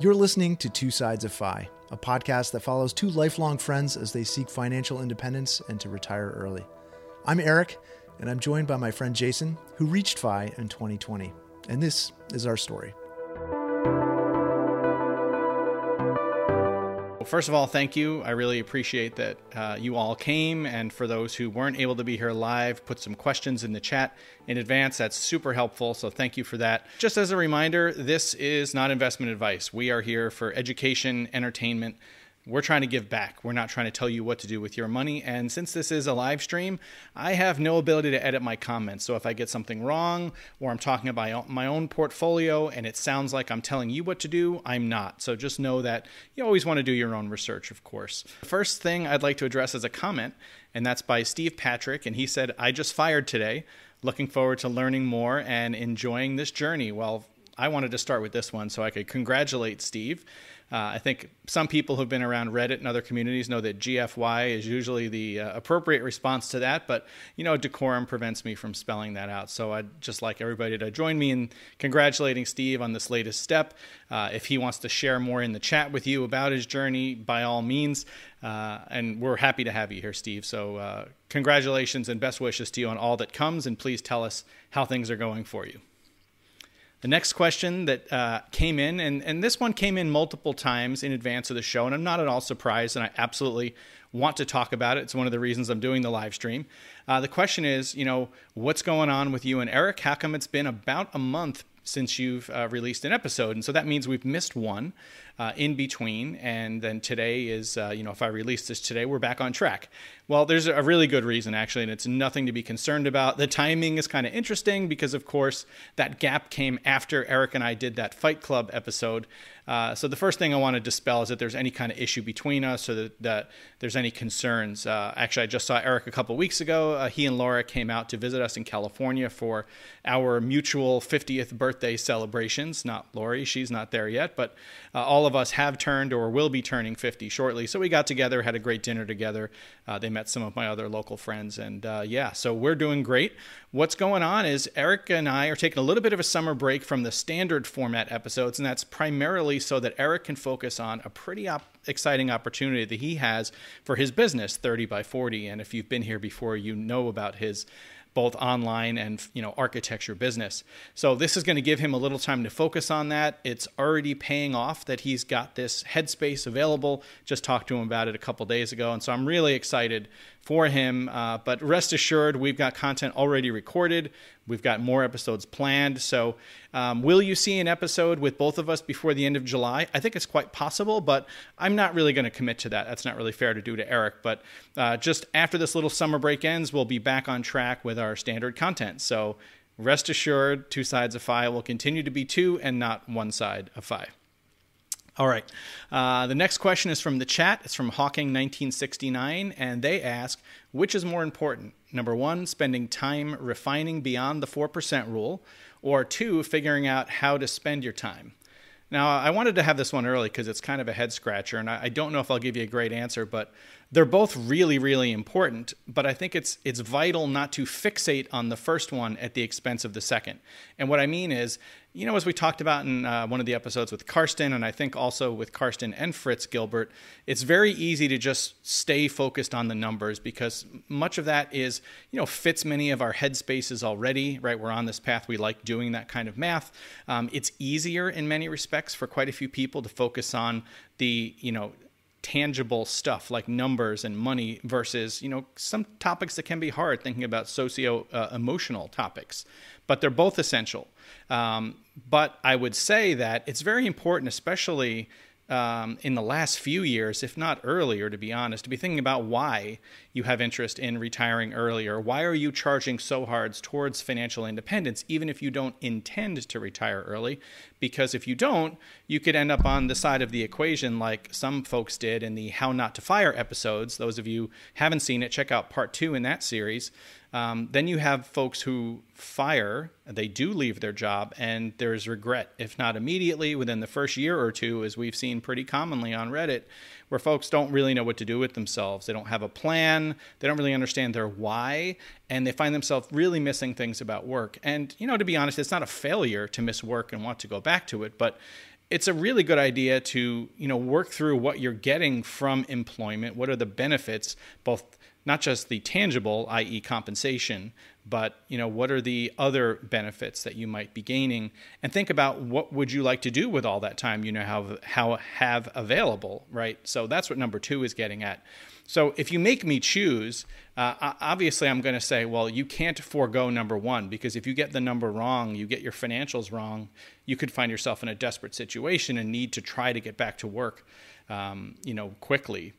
You're listening to Two Sides of Fi, a podcast that follows two lifelong friends as they seek financial independence and to retire early. I'm Eric, and I'm joined by my friend Jason, who reached FI in 2020. And this is our story. Well, first of all, thank you. I really appreciate that uh, you all came. And for those who weren't able to be here live, put some questions in the chat in advance. That's super helpful. So thank you for that. Just as a reminder, this is not investment advice. We are here for education, entertainment we're trying to give back. We're not trying to tell you what to do with your money. And since this is a live stream, I have no ability to edit my comments. So if I get something wrong or I'm talking about my own portfolio and it sounds like I'm telling you what to do, I'm not. So just know that you always want to do your own research, of course. The First thing I'd like to address is a comment, and that's by Steve Patrick. And he said, I just fired today. Looking forward to learning more and enjoying this journey. Well, I wanted to start with this one so I could congratulate Steve. Uh, I think some people who've been around Reddit and other communities know that GFY is usually the uh, appropriate response to that, but you know, decorum prevents me from spelling that out. So I'd just like everybody to join me in congratulating Steve on this latest step. Uh, if he wants to share more in the chat with you about his journey, by all means. Uh, and we're happy to have you here, Steve. So uh, congratulations and best wishes to you on all that comes, and please tell us how things are going for you. The next question that uh, came in, and, and this one came in multiple times in advance of the show, and I'm not at all surprised, and I absolutely want to talk about it. It's one of the reasons I'm doing the live stream. Uh, the question is, you know, what's going on with you and Eric? How come it's been about a month since you've uh, released an episode? And so that means we've missed one uh, in between. And then today is, uh, you know, if I release this today, we're back on track. Well, there's a really good reason, actually, and it's nothing to be concerned about. The timing is kind of interesting because, of course, that gap came after Eric and I did that Fight Club episode. Uh, so the first thing I want to dispel is that there's any kind of issue between us or that, that there's any concerns. Uh, actually, I just saw Eric a couple weeks ago. Uh, he and Laura came out to visit us in California for our mutual 50th birthday celebrations. Not Lori, she's not there yet, but uh, all of us have turned or will be turning 50 shortly. So we got together, had a great dinner together. Uh, they met some of my other local friends, and uh, yeah, so we're doing great. What's going on is Eric and I are taking a little bit of a summer break from the standard format episodes, and that's primarily so that Eric can focus on a pretty op- exciting opportunity that he has for his business, 30 by 40. And if you've been here before, you know about his both online and you know architecture business. So this is going to give him a little time to focus on that. It's already paying off that he's got this headspace available. Just talked to him about it a couple days ago, and so I'm really excited for him. Uh, but rest assured, we've got content already recorded. We've got more episodes planned. So, um, will you see an episode with both of us before the end of July? I think it's quite possible, but I'm not really going to commit to that. That's not really fair to do to Eric. But uh, just after this little summer break ends, we'll be back on track with our standard content. So, rest assured, two sides of FI will continue to be two and not one side of FI. All right. Uh, the next question is from the chat. It's from Hawking1969, and they ask which is more important? Number one, spending time refining beyond the 4% rule, or two, figuring out how to spend your time? Now, I wanted to have this one early because it's kind of a head scratcher, and I, don't know if I'll give you a great answer, but they're both really, really important. But I think it's it's vital not to fixate on the first one at the expense of the second. And what I mean is, you know, as we talked about in uh, one of the episodes with Karsten, and I think also with Karsten and Fritz Gilbert, it's very easy to just stay focused on the numbers because much of that is, you know, fits many of our headspaces already, right? We're on this path. We like doing that kind of math. Um, it's easier in many respects for quite a few people to focus on the, you know, tangible stuff like numbers and money versus you know some topics that can be hard thinking about socio uh, emotional topics but they're both essential. Um, but i would say that it's very important especially um, in the last few years, if not earlier, to be honest, to be thinking about why you have interest in retiring earlier. Why are you charging so hard towards financial independence, even if you don't intend to retire early? Because if you don't, you could end up on the side of the equation like some folks did in the How Not to Fire episodes. Those of you haven't seen it, check out part two in that series. Um, then you have folks who fire, they do leave their job, and there's regret, if not immediately, within the first year or two, as we've seen pretty commonly on Reddit, where folks don't really know what to do with themselves. They don't have a plan, they don't really understand their why, and they find themselves really missing things about work. And, you know, to be honest, it's not a failure to miss work and want to go back to it, but it's a really good idea to you know work through what you're getting from employment. What are the benefits, both not just the tangible, i.e., compensation, but you know what are the other benefits that you might be gaining, and think about what would you like to do with all that time you know how how have available, right? So that's what number two is getting at. So if you make me choose, uh, obviously I'm going to say, well, you can't forego number one because if you get the number wrong, you get your financials wrong, you could find yourself in a desperate situation and need to try to get back to work, um, you know, quickly.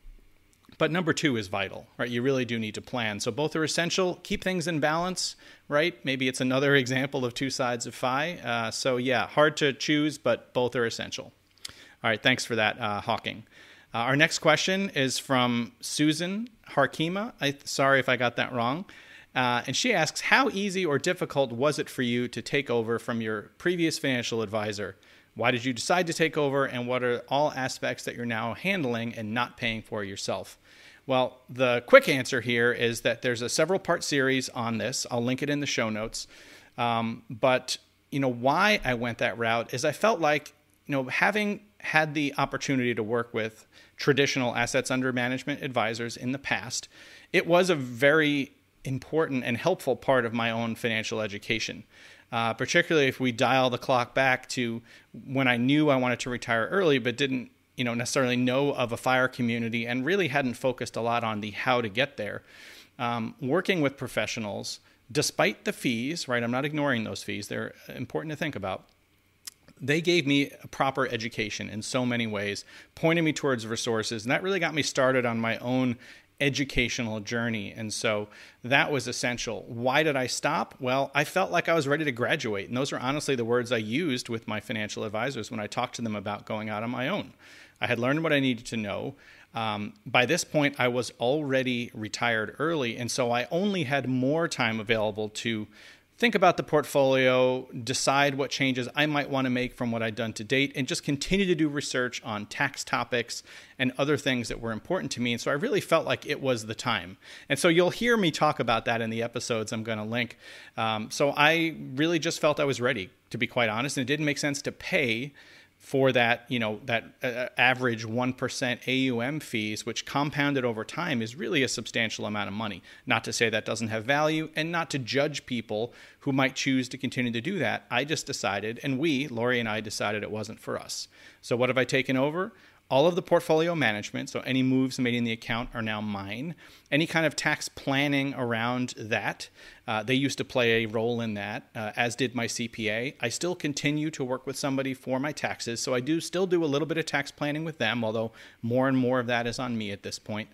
But number two is vital, right? You really do need to plan. So both are essential. Keep things in balance, right? Maybe it's another example of two sides of FI. Uh, so yeah, hard to choose, but both are essential. All right, thanks for that, uh, Hawking. Uh, our next question is from Susan Harkima. I, sorry if I got that wrong. Uh, and she asks, How easy or difficult was it for you to take over from your previous financial advisor? Why did you decide to take over, and what are all aspects that you're now handling and not paying for yourself? Well, the quick answer here is that there's a several part series on this. I'll link it in the show notes. Um, but you know why I went that route is I felt like you know having had the opportunity to work with traditional assets under management advisors in the past, it was a very important and helpful part of my own financial education. Uh, particularly if we dial the clock back to when I knew I wanted to retire early, but didn't you know necessarily know of a fire community and really hadn't focused a lot on the how to get there. Um, working with professionals, despite the fees, right? I'm not ignoring those fees; they're important to think about they gave me a proper education in so many ways, pointing me towards resources, and that really got me started on my own educational journey. And so that was essential. Why did I stop? Well, I felt like I was ready to graduate. And those are honestly the words I used with my financial advisors when I talked to them about going out on my own. I had learned what I needed to know. Um, by this point, I was already retired early. And so I only had more time available to think about the portfolio, decide what changes I might want to make from what I'd done to date, and just continue to do research on tax topics and other things that were important to me. And so I really felt like it was the time. And so you'll hear me talk about that in the episodes I'm going to link. Um, so I really just felt I was ready, to be quite honest. And it didn't make sense to pay for that, you know, that uh, average 1% AUM fees, which compounded over time is really a substantial amount of money. Not to say that doesn't have value and not to judge people who might choose to continue to do that. I just decided, and we, Lori and I, decided it wasn't for us. So what have I taken over? All of the portfolio management, so any moves made in the account are now mine. Any kind of tax planning around that, uh, they used to play a role in that, uh, as did my CPA. I still continue to work with somebody for my taxes, so I do still do a little bit of tax planning with them, although more and more of that is on me at this point.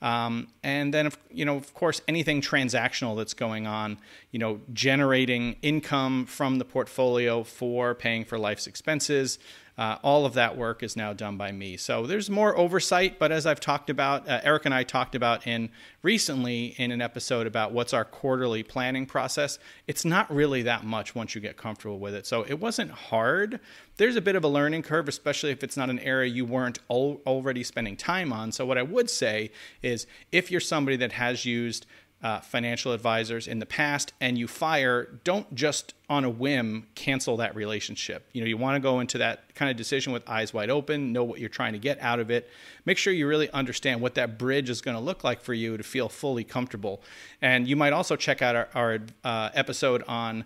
Um, and then, you know, of course, anything transactional that's going on, you know, generating income from the portfolio for paying for life's expenses, uh, all of that work is now done by me. So there's more oversight, but as I've talked about, uh, Eric and I talked about in recently in an episode about what's our quarterly planning process, it's not really that much once you get comfortable with it. So it wasn't hard. There's a bit of a learning curve, especially if it's not an area you weren't al- already spending time on. So what I would say is if you're somebody that has used uh, financial advisors in the past and you fire, don't just on a whim cancel that relationship. You know, you want to go into that kind of decision with eyes wide open, know what you're trying to get out of it. Make sure you really understand what that bridge is going to look like for you to feel fully comfortable. And you might also check out our, our uh, episode on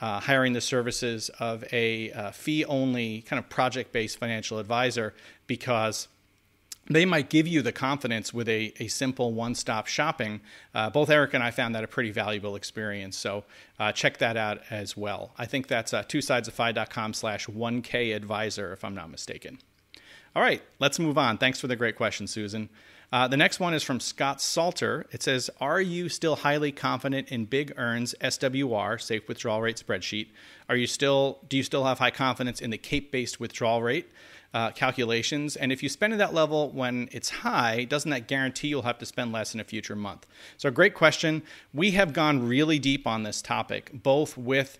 uh, hiring the services of a uh, fee only kind of project based financial advisor because they might give you the confidence with a, a simple one stop shopping. Uh, both Eric and I found that a pretty valuable experience. So uh, check that out as well. I think that's uh, two sides of slash 1K advisor, if I'm not mistaken. All right, let's move on. Thanks for the great question, Susan. Uh, the next one is from Scott Salter. It says, Are you still highly confident in Big ERN's SWR, safe withdrawal rate spreadsheet? Are you still, do you still have high confidence in the CAPE based withdrawal rate? Uh, calculations. And if you spend at that level when it's high, doesn't that guarantee you'll have to spend less in a future month? So, great question. We have gone really deep on this topic, both with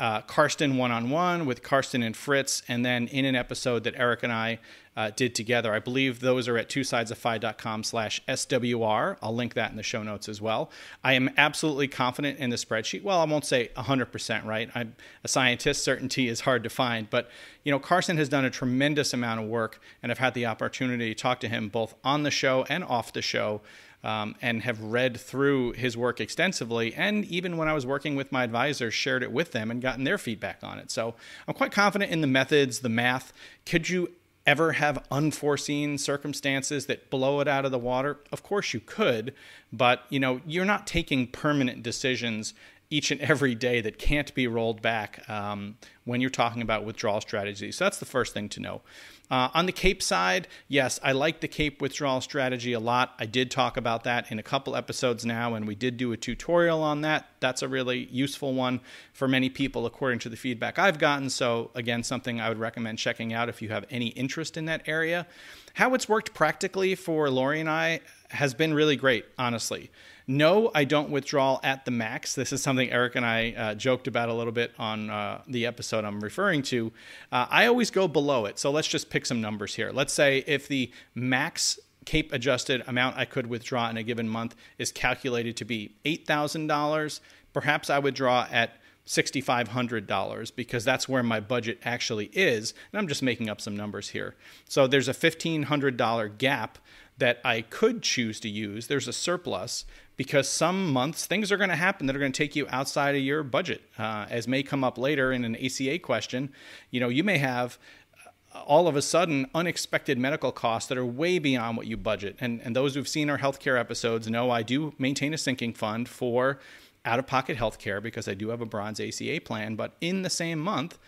uh, Karsten one on one with Karsten and Fritz, and then in an episode that Eric and I uh, did together. I believe those are at twosidesoffi.com slash SWR. I'll link that in the show notes as well. I am absolutely confident in the spreadsheet. Well, I won't say 100%, right? I'm a scientist. Certainty is hard to find. But, you know, Karsten has done a tremendous amount of work, and I've had the opportunity to talk to him both on the show and off the show. Um, and have read through his work extensively. And even when I was working with my advisors, shared it with them and gotten their feedback on it. So I'm quite confident in the methods, the math. Could you ever have unforeseen circumstances that blow it out of the water? Of course you could, but you know, you're not taking permanent decisions each and every day that can't be rolled back um, when you're talking about withdrawal strategies. So that's the first thing to know. Uh, on the CAPE side, yes, I like the CAPE withdrawal strategy a lot. I did talk about that in a couple episodes now, and we did do a tutorial on that. That's a really useful one for many people, according to the feedback I've gotten. So, again, something I would recommend checking out if you have any interest in that area. How it's worked practically for Lori and I has been really great, honestly. No, I don't withdraw at the max. This is something Eric and I uh, joked about a little bit on uh, the episode I'm referring to. Uh, I always go below it. So let's just pick some numbers here. Let's say if the max CAPE adjusted amount I could withdraw in a given month is calculated to be $8,000, perhaps I would draw at $6,500 because that's where my budget actually is. And I'm just making up some numbers here. So there's a $1,500 gap that I could choose to use. There's a surplus because some months things are going to happen that are going to take you outside of your budget, uh, as may come up later in an ACA question. You know, you may have uh, all of a sudden unexpected medical costs that are way beyond what you budget. And, and those who've seen our healthcare episodes know I do maintain a sinking fund for out of pocket healthcare because I do have a bronze ACA plan. But in the same month,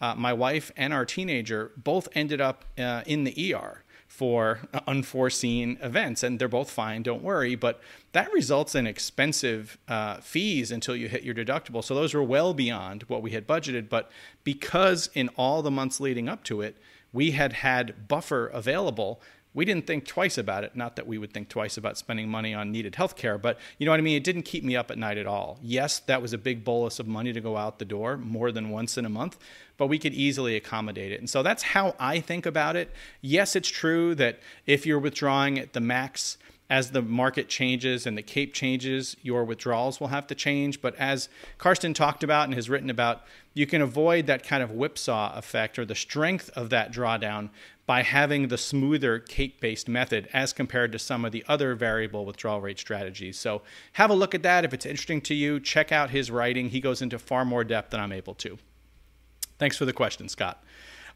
uh, my wife and our teenager both ended up uh, in the ER for unforeseen events, and they're both fine. Don't worry. But that results in expensive uh, fees until you hit your deductible. So those were well beyond what we had budgeted. But because in all the months leading up to it, we had had buffer available we didn't think twice about it. Not that we would think twice about spending money on needed health care, but you know what I mean? It didn't keep me up at night at all. Yes, that was a big bolus of money to go out the door more than once in a month, but we could easily accommodate it. And so that's how I think about it. Yes, it's true that if you're withdrawing at the max, as the market changes and the CAPE changes, your withdrawals will have to change. But as Karsten talked about and has written about, you can avoid that kind of whipsaw effect or the strength of that drawdown by having the smoother CAPE based method as compared to some of the other variable withdrawal rate strategies. So have a look at that. If it's interesting to you, check out his writing. He goes into far more depth than I'm able to. Thanks for the question, Scott.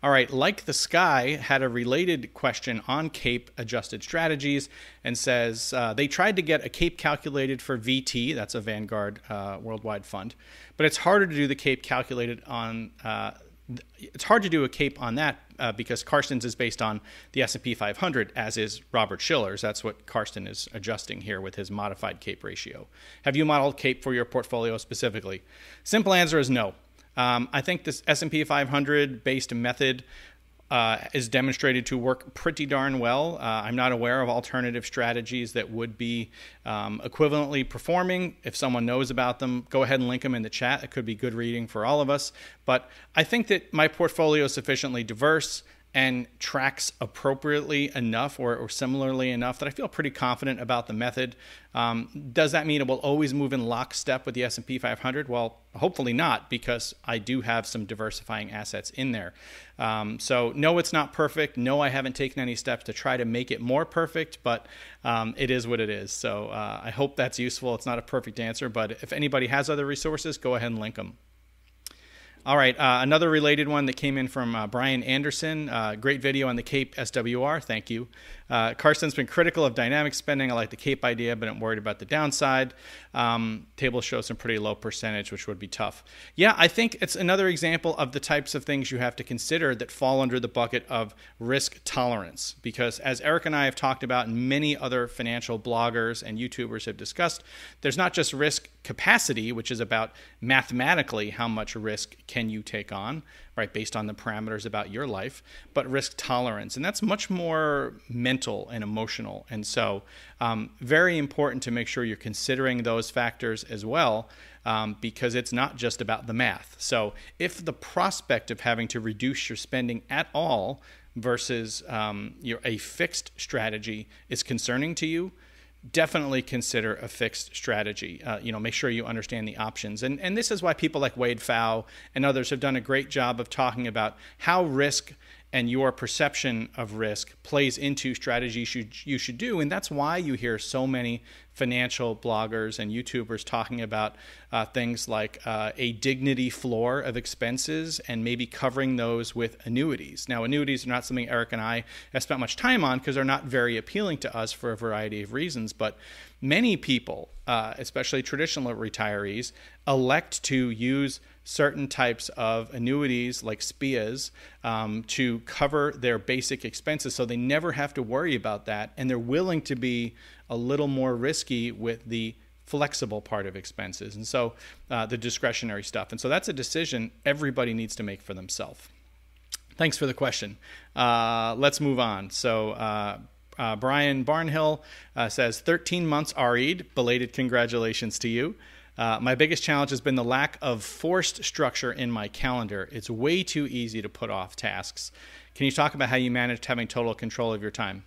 All right, like the sky had a related question on CAPE adjusted strategies and says uh, they tried to get a CAPE calculated for VT, that's a Vanguard uh, worldwide fund, but it's harder to do the CAPE calculated on uh, it's hard to do a cape on that uh, because Karsten's is based on the S&P 500 as is Robert Shiller's. That's what Karsten is adjusting here with his modified cape ratio. Have you modeled cape for your portfolio specifically? Simple answer is no. Um, I think this S&P 500 based method uh, is demonstrated to work pretty darn well. Uh, I'm not aware of alternative strategies that would be um, equivalently performing. If someone knows about them, go ahead and link them in the chat. It could be good reading for all of us. But I think that my portfolio is sufficiently diverse and tracks appropriately enough or, or, similarly enough that I feel pretty confident about the method. Um, does that mean it will always move in lockstep with the S&P 500? Well, hopefully not, because I do have some diversifying assets in there. Um, so no, it's not perfect. No, I haven't taken any steps to try to make it more perfect, but um, it is what it is. So uh, I hope that's useful. It's not a perfect answer, but if anybody has other resources, go ahead and link them. All right, uh, another related one that came in from uh, Brian Anderson. Uh, great video on the CAPE SWR. Thank you. Uh, Karsten's been critical of dynamic spending. I like the CAPE idea, but I'm worried about the downside. Um, table shows some pretty low percentage, which would be tough. Yeah, I think it's another example of the types of things you have to consider that fall under the bucket of risk tolerance. Because as Eric and I have talked about, and many other financial bloggers and YouTubers have discussed, there's not just risk capacity, which is about mathematically how much risk can you take on right, based on the parameters about your life, but risk tolerance. And that's much more mental and emotional. And so, um, very important to make sure you're considering those factors as well. um, because it's not just about the math. So if the prospect of having to reduce your spending at all versus um, your, a fixed strategy is concerning to you, definitely consider a fixed strategy. Uh, you know, make sure you understand the options. And, and this is why people like Wade Pfau and others have done a great job of talking about how risk – and your perception of risk plays into strategies you should, you should do. And that's why you hear so many financial bloggers and YouTubers talking about uh, things like uh, a dignity floor of expenses and maybe covering those with annuities. Now, annuities are not something Eric and I have spent much time on because they're not very appealing to us for a variety of reasons. But many people, uh, especially traditional retirees, elect to use certain types of annuities like SPIAs um, to cover their basic expenses so they never have to worry about that. And they're willing to be a little more risky with the flexible part of expenses. And so uh, the discretionary stuff. And so that's a decision everybody needs to make for themselves. Thanks for the question. Uh, let's move on. So, uh, uh, Brian Barnhill uh, says 13 months RE'd. Belated congratulations to you. Uh, my biggest challenge has been the lack of forced structure in my calendar. It's way too easy to put off tasks. Can you talk about how you managed having total control of your time?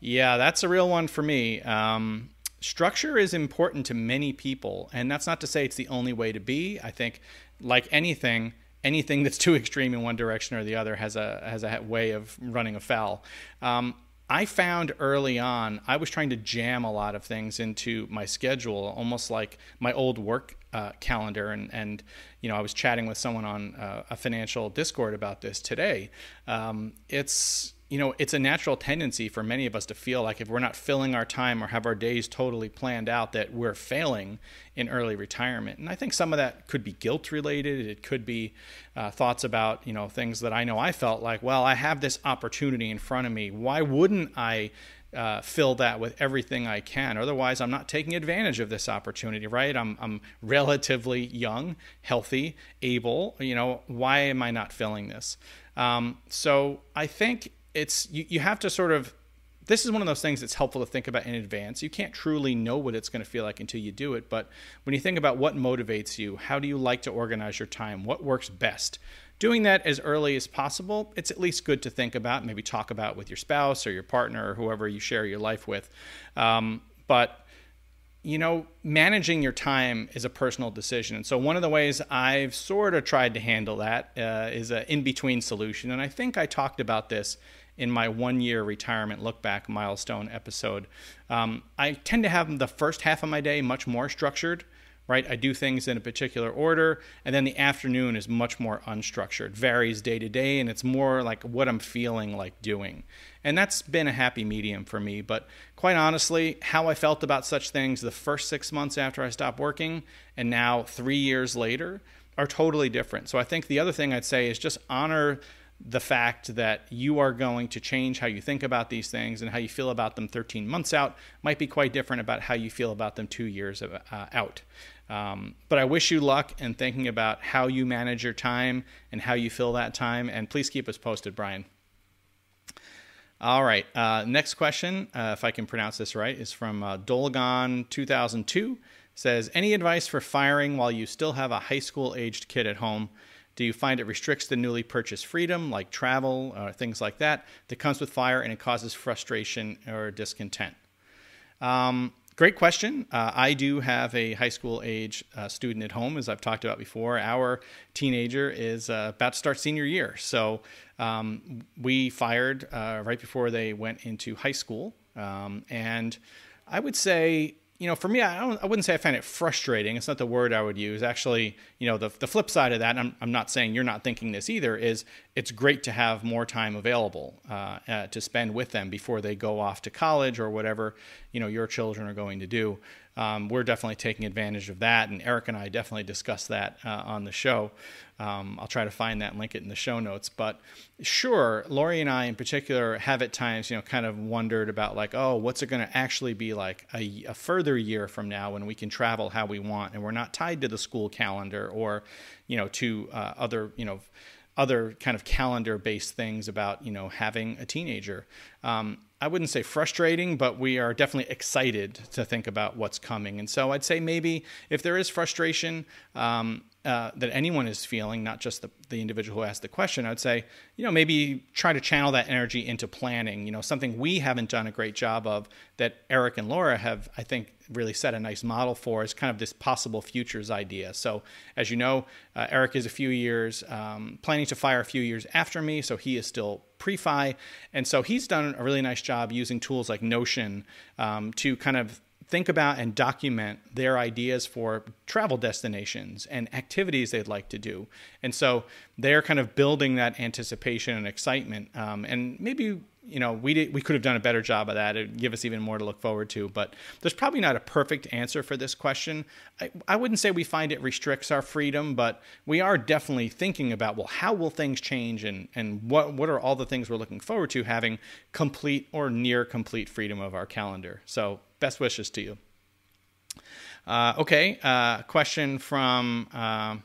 Yeah, that's a real one for me. Um, structure is important to many people, and that's not to say it's the only way to be. I think, like anything, anything that's too extreme in one direction or the other has a has a way of running afoul. Um, I found early on I was trying to jam a lot of things into my schedule, almost like my old work uh, calendar. And, and, you know, I was chatting with someone on uh, a financial Discord about this today. Um, it's you know, it's a natural tendency for many of us to feel like if we're not filling our time or have our days totally planned out, that we're failing in early retirement. And I think some of that could be guilt related. It could be uh, thoughts about, you know, things that I know I felt like, well, I have this opportunity in front of me. Why wouldn't I? Uh, fill that with everything I can. Otherwise, I'm not taking advantage of this opportunity, right? I'm, I'm relatively young, healthy, able. You know, why am I not filling this? Um, so I think it's you, you have to sort of this is one of those things that's helpful to think about in advance. You can't truly know what it's going to feel like until you do it. But when you think about what motivates you, how do you like to organize your time? What works best? Doing that as early as possible, it's at least good to think about, maybe talk about with your spouse or your partner or whoever you share your life with. Um, but you know, managing your time is a personal decision. And so, one of the ways I've sort of tried to handle that uh, is an in between solution. And I think I talked about this in my one year retirement look back milestone episode. Um, I tend to have the first half of my day much more structured, right? I do things in a particular order, and then the afternoon is much more unstructured, varies day to day, and it's more like what I'm feeling like doing. And that's been a happy medium for me. But quite honestly, how I felt about such things the first six months after I stopped working, and now three years later, are totally different. So I think the other thing I'd say is just honor the fact that you are going to change how you think about these things and how you feel about them 13 months out might be quite different about how you feel about them two years uh, out. Um, but I wish you luck in thinking about how you manage your time and how you fill that time. And please keep us posted, Brian. All right. Uh, next question, uh, if I can pronounce this right, is from uh, Dolgon 2002. Says, any advice for firing while you still have a high school aged kid at home? Do you find it restricts the newly purchased freedom, like travel or things like that, that comes with fire and it causes frustration or discontent? Um, great question. Uh, I do have a high school age uh, student at home, as I've talked about before. Our teenager is uh, about to start senior year. So um, we fired uh, right before they went into high school. Um, and I would say you know, for me, I, I wouldn't say I find it frustrating. It's not the word I would use. Actually, you know, the, the flip side of that, I'm, I'm not saying you're not thinking this either, is it's great to have more time available uh, uh, to spend with them before they go off to college or whatever, you know, your children are going to do. Um, we're definitely taking advantage of that. And Eric and I definitely discussed that uh, on the show. Um, I'll try to find that and link it in the show notes. But sure, Lori and I in particular have at times, you know, kind of wondered about like, oh, what's it going to actually be like a, a, further year from now when we can travel how we want and we're not tied to the school calendar or, you know, to uh, other, you know, other kind of calendar based things about you know having a teenager um, I wouldn't say frustrating, but we are definitely excited to think about what's coming. And so I'd say maybe if there is frustration um, uh, that anyone is feeling, not just the, the individual who asked the question, I'd say, you know, maybe try to channel that energy into planning. You know, something we haven't done a great job of that Eric and Laura have, I think, really set a nice model for is kind of this possible futures idea. So, as you know, uh, Eric is a few years um, planning to fire a few years after me, so he is still pre-fi, and so he's done a really nice job using tools like Notion um, to kind of think about and document their ideas for travel destinations and activities they'd like to do. And so they're kind of building that anticipation and excitement. Um, and maybe you know, we did, we could have done a better job of that. It'd give us even more to look forward to. But there's probably not a perfect answer for this question. I, I wouldn't say we find it restricts our freedom, but we are definitely thinking about well, how will things change, and and what what are all the things we're looking forward to having complete or near complete freedom of our calendar. So best wishes to you. Uh, okay, uh, question from. Uh,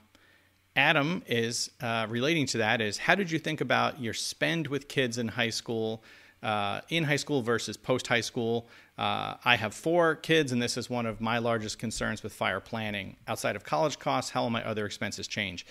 Adam is uh, relating to that is how did you think about your spend with kids in high school, uh, in high school versus post high school? Uh, I have four kids, and this is one of my largest concerns with fire planning. Outside of college costs, how will my other expenses change?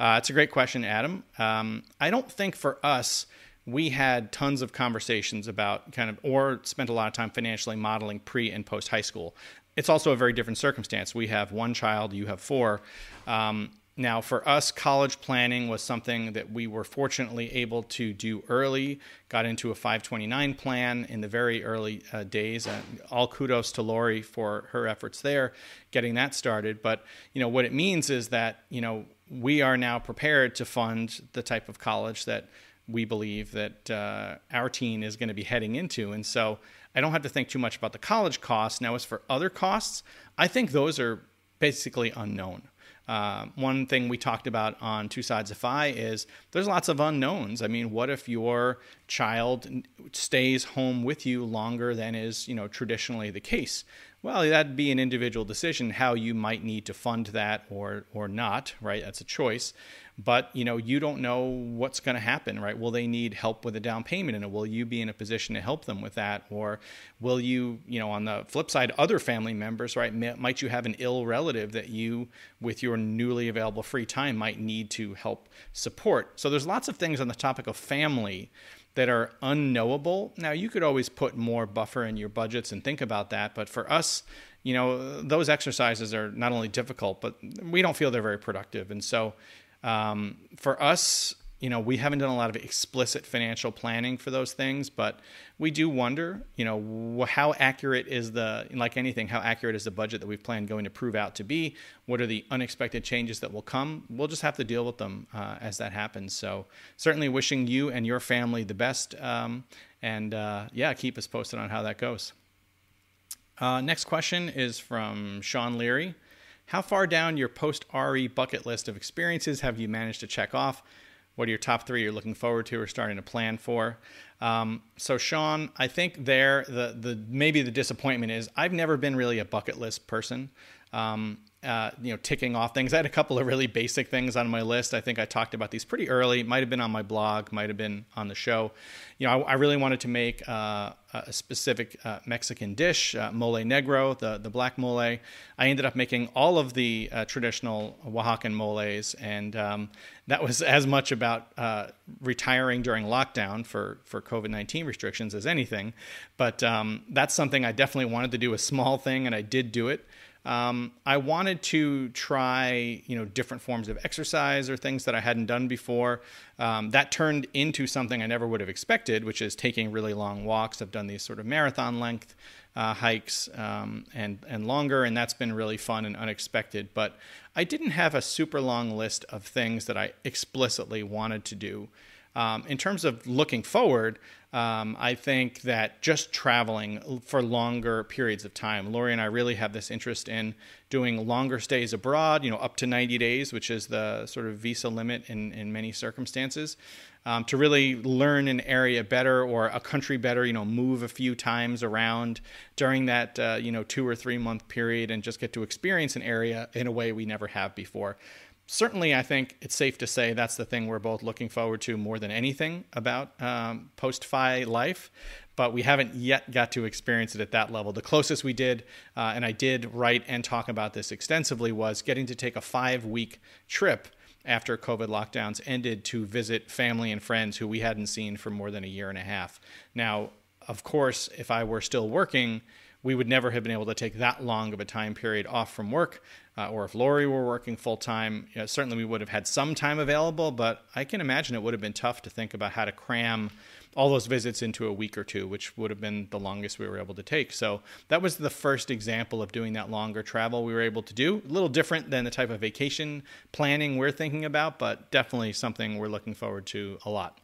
It's a great question, Adam. Um, I don't think for us, we had tons of conversations about kind of, or spent a lot of time financially modeling pre and post high school. It's also a very different circumstance. We have one child, you have four. Um, now, for us, college planning was something that we were fortunately able to do early. Got into a 529 plan in the very early uh, days. Uh, all kudos to Lori for her efforts there, getting that started. But you know what it means is that you know we are now prepared to fund the type of college that we believe that uh, our teen is going to be heading into, and so I don't have to think too much about the college costs. Now, as for other costs, I think those are basically unknown. Uh, one thing we talked about on Two Sides of Fi is there's lots of unknowns. I mean, what if your child stays home with you longer than is you know traditionally the case? Well, that'd be an individual decision how you might need to fund that or or not. Right, that's a choice but you know you don't know what's going to happen right? Will they need help with a down payment and will you be in a position to help them with that? Or will you you know on the flip side other family members right might you have an ill relative that you with your newly available free time might need to help support? So there's lots of things on the topic of family that are unknowable. Now you could always put more buffer in your budgets and think about that but for us you know those exercises are not only difficult but we don't feel they're very productive. And so um, for us, you know, we haven't done a lot of explicit financial planning for those things, but we do wonder, you know, how accurate is the, like anything, how accurate is the budget that we've planned going to prove out to be? What are the unexpected changes that will come? We'll just have to deal with them uh, as that happens. So, certainly wishing you and your family the best. Um, and uh, yeah, keep us posted on how that goes. Uh, next question is from Sean Leary. How far down your post RE bucket list of experiences have you managed to check off? What are your top three you're looking forward to or starting to plan for? Um, so, Sean, I think there the the maybe the disappointment is I've never been really a bucket list person. Um, uh, you know, ticking off things. I had a couple of really basic things on my list. I think I talked about these pretty early. Might have been on my blog, might have been on the show. You know, I, I really wanted to make uh, a specific uh, Mexican dish, uh, mole negro, the the black mole. I ended up making all of the uh, traditional Oaxacan moles, and um, that was as much about uh, retiring during lockdown for for COVID nineteen restrictions as anything. But um, that's something I definitely wanted to do a small thing, and I did do it. Um, I wanted to try, you know, different forms of exercise or things that I hadn't done before. Um, that turned into something I never would have expected, which is taking really long walks. I've done these sort of marathon length uh, hikes um, and and longer, and that's been really fun and unexpected. But I didn't have a super long list of things that I explicitly wanted to do. Um, in terms of looking forward, um, I think that just traveling for longer periods of time, Lori and I really have this interest in doing longer stays abroad, you know, up to 90 days, which is the sort of visa limit in, in many circumstances, um, to really learn an area better or a country better, you know, move a few times around during that, uh, you know, two or three month period and just get to experience an area in a way we never have before certainly, I think it's safe to say that's the thing we're both looking forward to more than anything about um, post FI life. But we haven't yet got to experience it at that level. The closest we did, uh, and I did write and talk about this extensively, was getting to take a five week trip after COVID lockdowns ended to visit family and friends who we hadn't seen for more than a year and a half. Now, of course, if I were still working, we would never have been able to take that long of a time period off from work. Uh, or if Lori were working full time, you know, certainly we would have had some time available, but I can imagine it would have been tough to think about how to cram all those visits into a week or two, which would have been the longest we were able to take. So that was the first example of doing that longer travel we were able to do. A little different than the type of vacation planning we're thinking about, but definitely something we're looking forward to a lot.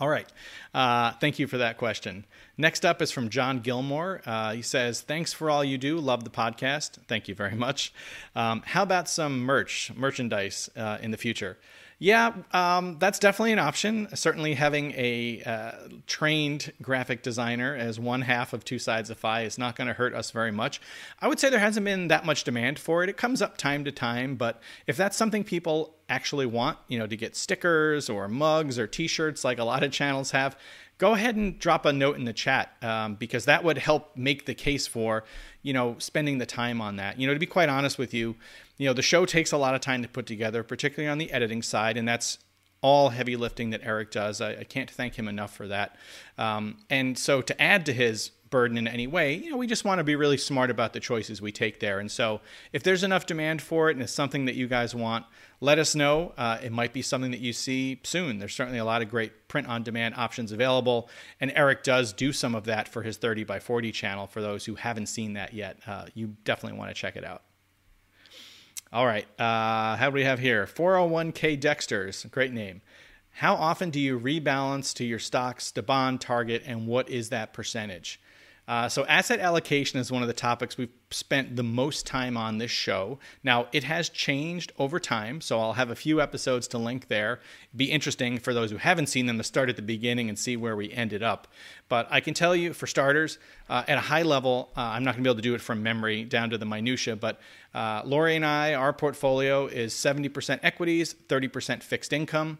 All right. Uh, thank you for that question. Next up is from John Gilmore. Uh, he says, Thanks for all you do. Love the podcast. Thank you very much. Um, how about some merch, merchandise uh, in the future? Yeah, um, that's definitely an option. Certainly, having a uh, trained graphic designer as one half of Two Sides of Fi is not going to hurt us very much. I would say there hasn't been that much demand for it. It comes up time to time, but if that's something people actually want, you know, to get stickers or mugs or T-shirts, like a lot of channels have, go ahead and drop a note in the chat um, because that would help make the case for you know spending the time on that you know to be quite honest with you you know the show takes a lot of time to put together particularly on the editing side and that's all heavy lifting that eric does i, I can't thank him enough for that um, and so to add to his burden in any way. You know, we just want to be really smart about the choices we take there. And so, if there's enough demand for it and it's something that you guys want, let us know. Uh, it might be something that you see soon. There's certainly a lot of great print on demand options available. And Eric does do some of that for his 30 by 40 channel for those who haven't seen that yet. Uh, you definitely want to check it out. All right. Uh, how do we have here? 401k Dexters. Great name. How often do you rebalance to your stocks to bond target, and what is that percentage? Uh, so, asset allocation is one of the topics we've spent the most time on this show. Now, it has changed over time, so I'll have a few episodes to link there. It'd be interesting for those who haven't seen them to start at the beginning and see where we ended up. But I can tell you, for starters, uh, at a high level, uh, I'm not going to be able to do it from memory down to the minutia, but uh, Lori and I, our portfolio is 70% equities, 30% fixed income.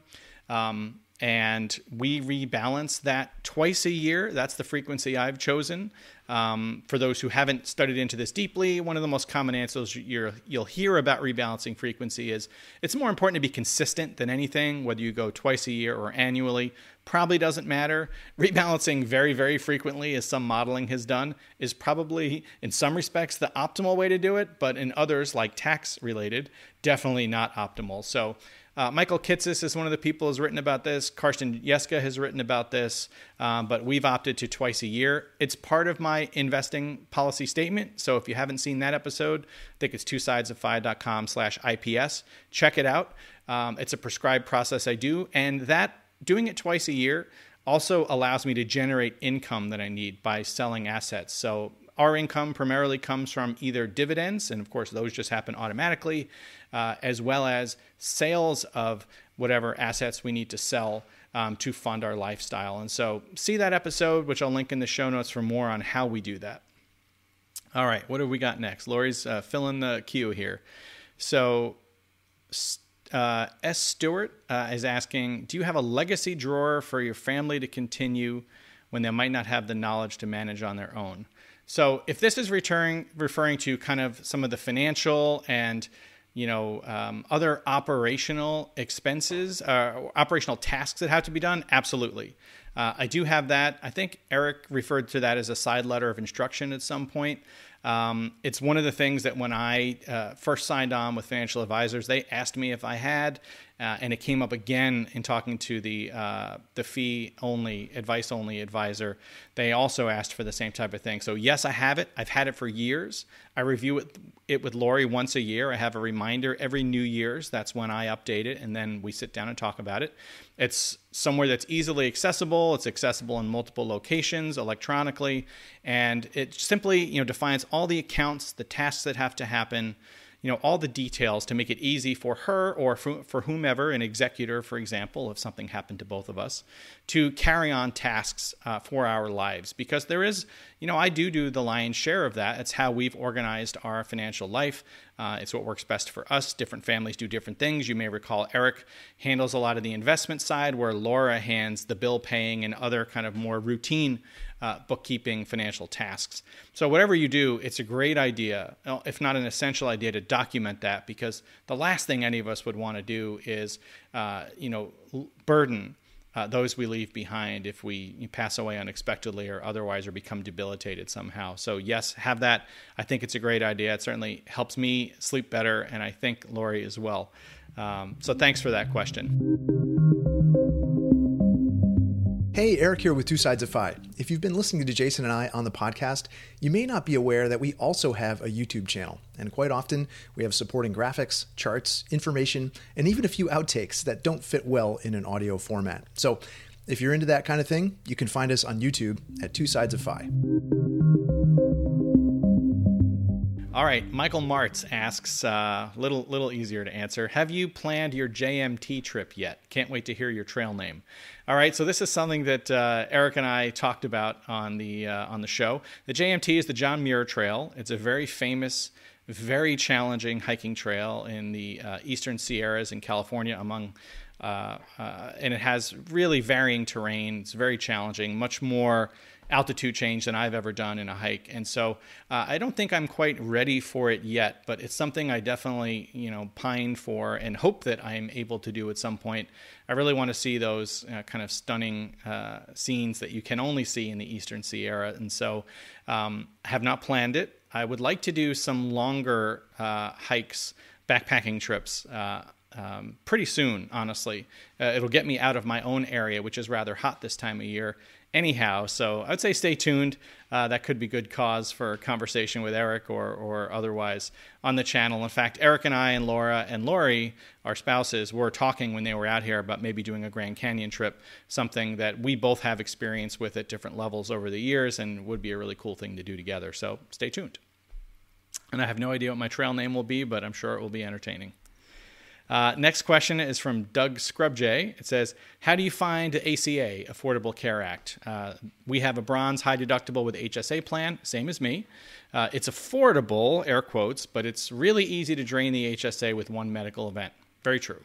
Um, and we rebalance that twice a year. That's the frequency I've chosen. Um, for those who haven't studied into this deeply, one of the most common answers you will hear about rebalancing frequency is it's more important to be consistent than anything, whether you go twice a year or annually. Probably doesn't matter. Rebalancing very, very frequently, as some modeling has done, is probably, in some respects, the optimal way to do it, but in others, like tax related, definitely not optimal. So, uh, Michael Kitces is one of the people who's written about this. Karsten Jeske has written about this, um, but we've opted to twice a year. It's part of my investing policy statement. So if you haven't seen that episode, I think it's two sides of slash IPS. Check it out. Um, it's a prescribed process I do. And that doing it twice a year also allows me to generate income that I need by selling assets. So our income primarily comes from either dividends, and of course, those just happen automatically, uh, as well as sales of whatever assets we need to sell um, to fund our lifestyle. And so, see that episode, which I'll link in the show notes for more on how we do that. All right, what have we got next? Lori's uh, filling the queue here. So, uh, S. Stewart uh, is asking Do you have a legacy drawer for your family to continue when they might not have the knowledge to manage on their own? So if this is returning, referring to kind of some of the financial and you know um, other operational expenses, uh, operational tasks that have to be done, absolutely. Uh, I do have that. I think Eric referred to that as a side letter of instruction at some point. Um, it's one of the things that when I uh, first signed on with financial advisors, they asked me if I had, uh, and it came up again in talking to the uh, the fee only, advice only advisor. They also asked for the same type of thing. So yes, I have it. I've had it for years. I review it, it with Lori once a year. I have a reminder every New Year's. That's when I update it, and then we sit down and talk about it. It's somewhere that's easily accessible. It's accessible in multiple locations electronically, and it simply you know defines all the accounts, the tasks that have to happen you know all the details to make it easy for her or for, for whomever, an executor, for example, if something happened to both of us, to carry on tasks uh, for our lives. Because there is, you know, I do do the lion's share of that. It's how we've organized our financial life. Uh, it's what works best for us. Different families do different things. You may recall Eric handles a lot of the investment side, where Laura hands the bill paying and other kind of more routine uh, bookkeeping financial tasks. So, whatever you do, it's a great idea, if not an essential idea, to document that because the last thing any of us would want to do is, uh, you know, burden uh, those we leave behind if we pass away unexpectedly or otherwise or become debilitated somehow. So, yes, have that. I think it's a great idea. It certainly helps me sleep better, and I think Lori as well. Um, so, thanks for that question. Hey, Eric here with Two Sides of FI. If you've been listening to Jason and I on the podcast, you may not be aware that we also have a YouTube channel. And quite often, we have supporting graphics, charts, information, and even a few outtakes that don't fit well in an audio format. So if you're into that kind of thing, you can find us on YouTube at Two Sides of FI. All right, Michael Martz asks, uh, a little little easier to answer. Have you planned your JMT trip yet? Can't wait to hear your trail name. All right, so this is something that uh, Eric and I talked about on the uh, on the show. The JMT is the John Muir Trail. It's a very famous, very challenging hiking trail in the uh, eastern Sierras in California, among uh, uh, and it has really varying terrain. It's very challenging, much more altitude change than I've ever done in a hike. And so uh, I don't think I'm quite ready for it yet, but it's something I definitely, you know, pine for and hope that I'm able to do at some point. I really want to see those uh, kind of stunning uh, scenes that you can only see in the Eastern Sierra. And so um, have not planned it. I would like to do some longer uh, hikes, backpacking trips. Uh, um, pretty soon, honestly. Uh, it'll get me out of my own area, which is rather hot this time of year, anyhow. So I'd say stay tuned. Uh, that could be good cause for conversation with Eric or, or otherwise on the channel. In fact, Eric and I and Laura and Lori, our spouses, were talking when they were out here about maybe doing a Grand Canyon trip, something that we both have experience with at different levels over the years and would be a really cool thing to do together. So stay tuned. And I have no idea what my trail name will be, but I'm sure it will be entertaining. Uh, next question is from Doug Scrubjay. It says, How do you find ACA, Affordable Care Act? Uh, we have a bronze high deductible with HSA plan, same as me. Uh, it's affordable, air quotes, but it's really easy to drain the HSA with one medical event. Very true.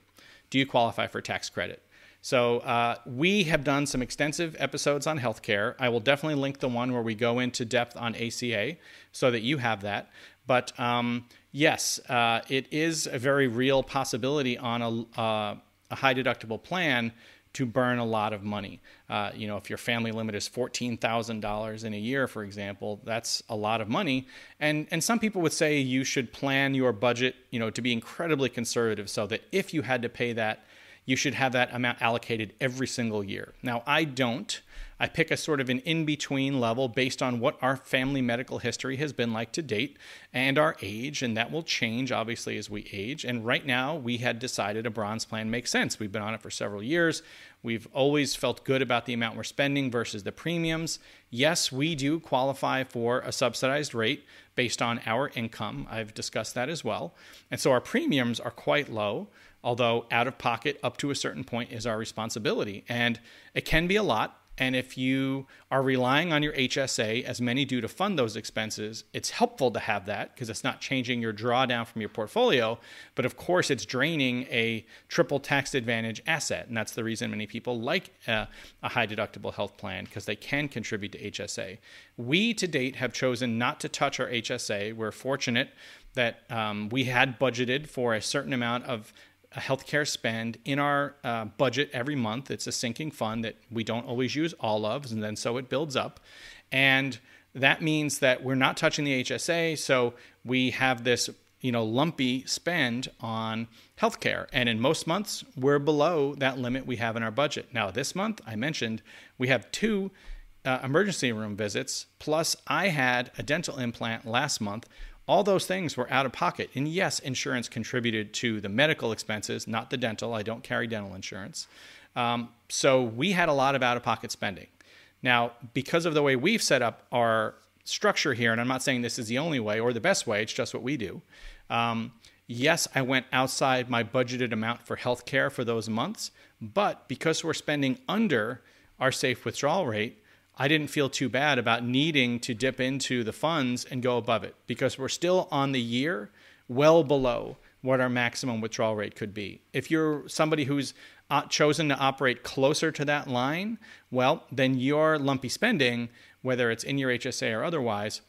Do you qualify for tax credit? So, uh, we have done some extensive episodes on healthcare. I will definitely link the one where we go into depth on ACA so that you have that. But um, yes, uh, it is a very real possibility on a, uh, a, high deductible plan to burn a lot of money. Uh, you know, if your family limit is fourteen thousand dollars in a year, for example, that's a lot of money. And and some people would say you should plan your budget, you know, to be incredibly conservative, so that if you had to pay that, you should have that amount allocated every single year. Now, I don't. I pick a sort of an in between level based on what our family medical history has been like to date and our age, and that will change obviously as we age. And right now, we had decided a bronze plan makes sense. We've been on it for several years. We've always felt good about the amount we're spending versus the premiums. Yes, we do qualify for a subsidized rate based on our income. I've discussed that as well. And so our premiums are quite low although out of pocket up to a certain point is our responsibility. And it can be a lot. And if you are relying on your HSA, as many do to fund those expenses, it's helpful to have that because it's not changing your drawdown from your portfolio. But of course, it's draining a triple tax advantage asset. And that's the reason many people like uh, a high deductible health plan because they can contribute to HSA. We to date have chosen not to touch our HSA. We're fortunate that um, we had budgeted for a certain amount of healthcare spend in our uh, budget every month. It's a sinking fund that we don't always use all of, and then so it builds up. And that means that we're not touching the HSA, so we have this you know lumpy spend on healthcare. And in most months, we're below that limit we have in our budget. Now, this month, I mentioned we have two uh, emergency room visits. Plus, I had a dental implant last month all those things were out of pocket. And yes, insurance contributed to the medical expenses, not the dental. I don't carry dental insurance. Um, so we had a lot of out of pocket spending. Now, because of the way we've set up our structure here, and I'm not saying this is the only way or the best way, it's just what we do. Um, Yes, I went outside my budgeted amount for healthcare for those months, but because we're spending under our safe withdrawal rate, I didn't feel too bad about needing to dip into the funds and go above it because we're still on the year well below what our maximum withdrawal rate could be. If you're somebody who's uh, chosen to operate closer to that line, well, then your lumpy spending, whether it's in your HSA or otherwise,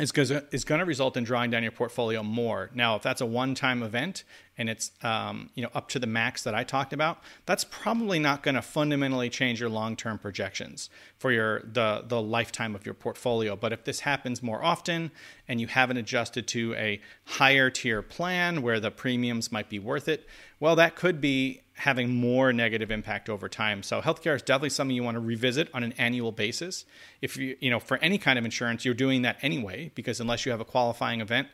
is going to result in drawing down your portfolio more. Now, if that's a one-time event and it's um, you know up to the max that I talked about, that's probably not going to fundamentally change your long-term projections for your the the lifetime of your portfolio. But if this happens more often and you haven't adjusted to a higher tier plan where the premiums might be worth it, well, that could be having more negative impact over time. So healthcare is definitely something you want to revisit on an annual basis. If you, you know, for any kind of insurance, you're doing that anyway, because unless you have a qualifying event,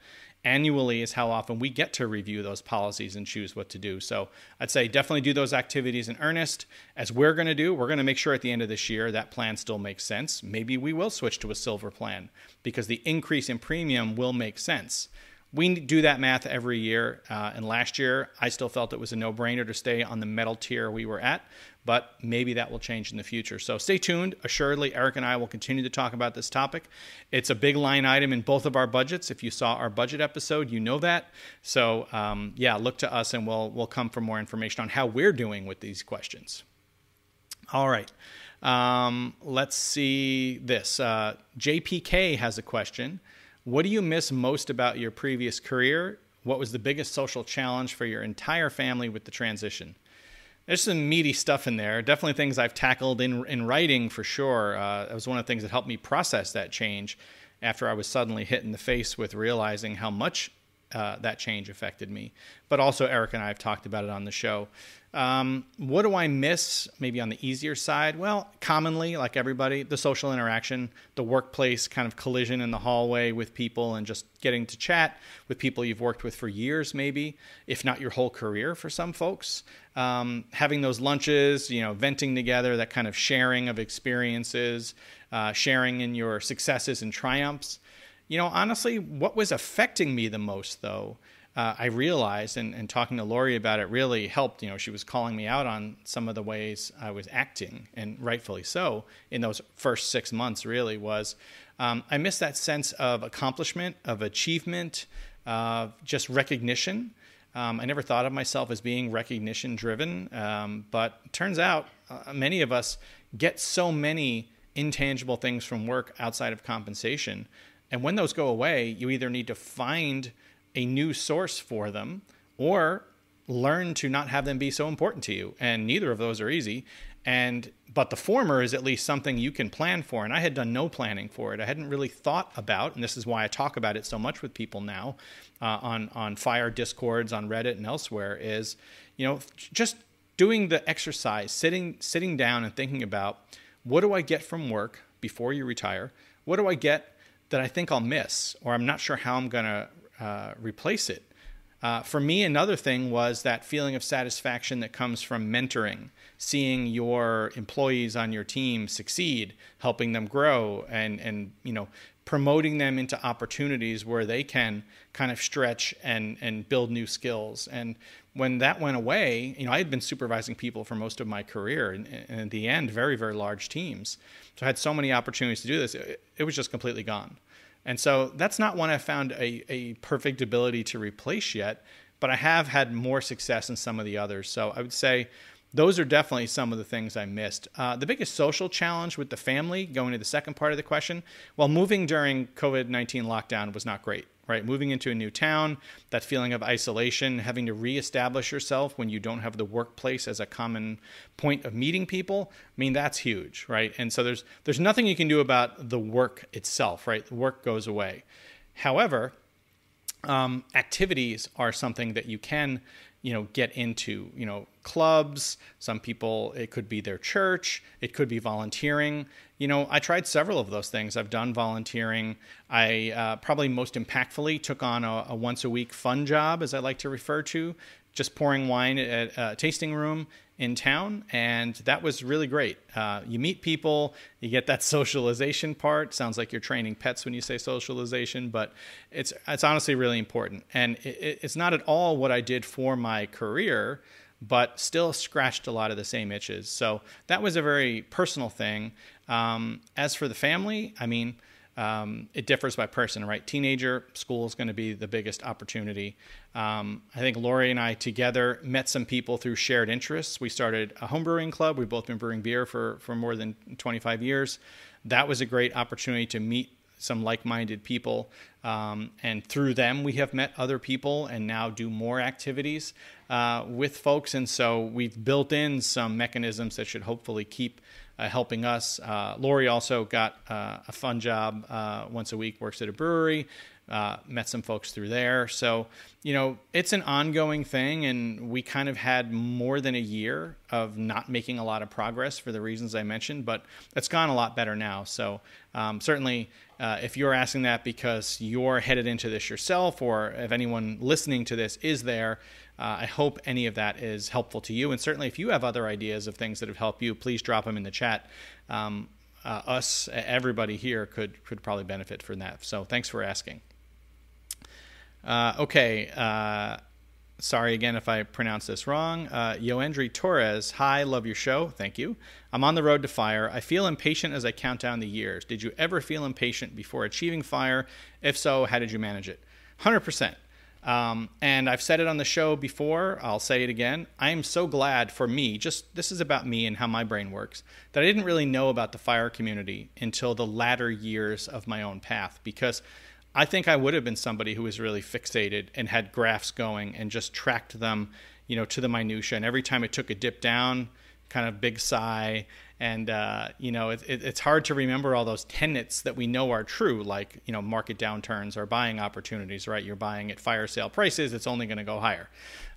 annually is how often we get to review those policies and choose what to do. So I'd say definitely do those activities in earnest. As we're going to do, we're going to make sure at the end of this year that plan still makes sense. Maybe we will switch to a silver plan because the increase in premium will make sense we do that math every year. Uh, and last year, I still felt it was a no brainer to stay on the metal tier we were at, but maybe that will change in the future. So stay tuned. Assuredly, Eric and I will continue to talk about this topic. It's a big line item in both of our budgets. If you saw our budget episode, you know that. So um, yeah, look to us and we'll, we'll come for more information on how we're doing with these questions. All right. Um, let's see this. Uh, JPK has a question. What do you miss most about your previous career? What was the biggest social challenge for your entire family with the transition? There's some meaty stuff in there. Definitely things I've tackled in in writing for sure. Uh, that was one of the things that helped me process that change after I was suddenly hit in the face with realizing how much uh, that change affected me. But also, Eric and I have talked about it on the show. Um, what do I miss maybe on the easier side? Well, commonly, like everybody, the social interaction, the workplace kind of collision in the hallway with people and just getting to chat with people you've worked with for years, maybe, if not your whole career for some folks. Um, having those lunches, you know, venting together, that kind of sharing of experiences, uh, sharing in your successes and triumphs. You know, honestly, what was affecting me the most, though, uh, I realized, and, and, talking to Lori about it really helped. You know, she was calling me out on some of the ways I was acting, and rightfully so, in those first six months, really, was um, I missed that sense of accomplishment, of achievement, uh, just recognition. Um, I never thought of myself as being recognition driven, um, but turns out uh, many of us get so many intangible things from work outside of compensation. And when those go away, you either need to find a new source for them or learn to not have them be so important to you. And neither of those are easy. And but the former is at least something you can plan for. And i had done no planning for it. I hadn't really thought about and this is why i talk about it so much with people now uh, on on fire discords on reddit and elsewhere is you know just doing the exercise sitting sitting down and thinking about what do i get from work before you retire? What do i get that i think i'll miss? Or i'm not sure how i'm going to uh, replace it. Uh, for me, another thing was that feeling of satisfaction that comes from mentoring, seeing your employees on your team succeed, helping them grow, and and you know promoting them into opportunities where they can kind of stretch and and build new skills. And when that went away, you know, I had been supervising people for most of my career, and, and in the end, very very large teams. So I had so many opportunities to do this. It, it was just completely gone. And so that's not one I've found a, a perfect ability to replace yet, but I have had more success in some of the others. So I would say those are definitely some of the things I missed. Uh, the biggest social challenge with the family, going to the second part of the question, well, moving during COVID 19 lockdown was not great right? Moving into a new town, that feeling of isolation, having to reestablish yourself when you don't have the workplace as a common point of meeting people. I mean, that's huge, right? And so there's there's nothing you can do about the work itself, right? The work goes away. However, um, activities are something that you can you know get into you know clubs some people it could be their church it could be volunteering you know i tried several of those things i've done volunteering i uh, probably most impactfully took on a, a, once a week fun job as i like to refer to just pouring wine at a tasting room in town, and that was really great. Uh, you meet people, you get that socialization part. Sounds like you're training pets when you say socialization, but it's it's honestly really important, and it, it's not at all what I did for my career, but still scratched a lot of the same itches. So that was a very personal thing. Um, as for the family, I mean. Um, it differs by person, right? Teenager, school is going to be the biggest opportunity. Um, I think Lori and I together met some people through shared interests. We started a homebrewing club. We've both been brewing beer for, for more than 25 years. That was a great opportunity to meet some like minded people. Um, and through them, we have met other people and now do more activities uh, with folks. And so we've built in some mechanisms that should hopefully keep uh, helping us. Uh, Lori also got uh, a fun job uh, once a week, works at a brewery. Met some folks through there. So, you know, it's an ongoing thing, and we kind of had more than a year of not making a lot of progress for the reasons I mentioned, but it's gone a lot better now. So, um, certainly, uh, if you're asking that because you're headed into this yourself, or if anyone listening to this is there, uh, I hope any of that is helpful to you. And certainly, if you have other ideas of things that have helped you, please drop them in the chat. Um, uh, us, everybody here, could could probably benefit from that. So, thanks for asking. Uh, okay. Uh, sorry again if I pronounce this wrong. Uh, Yoendri Torres, hi, love your show. Thank you. I'm on the road to fire. I feel impatient as I count down the years. Did you ever feel impatient before achieving fire? If so, how did you manage it? 100%. Um, and I've said it on the show before, I'll say it again. I am so glad for me, just this is about me and how my brain works, that I didn't really know about the fire community until the latter years of my own path because I think I would have been somebody who was really fixated and had graphs going and just tracked them, you know, to the minutia. And every time it took a dip down, kind of big sigh, and uh, you know it, it, it's hard to remember all those tenets that we know are true like you know market downturns or buying opportunities right? You're buying at fire sale prices it's only going to go higher.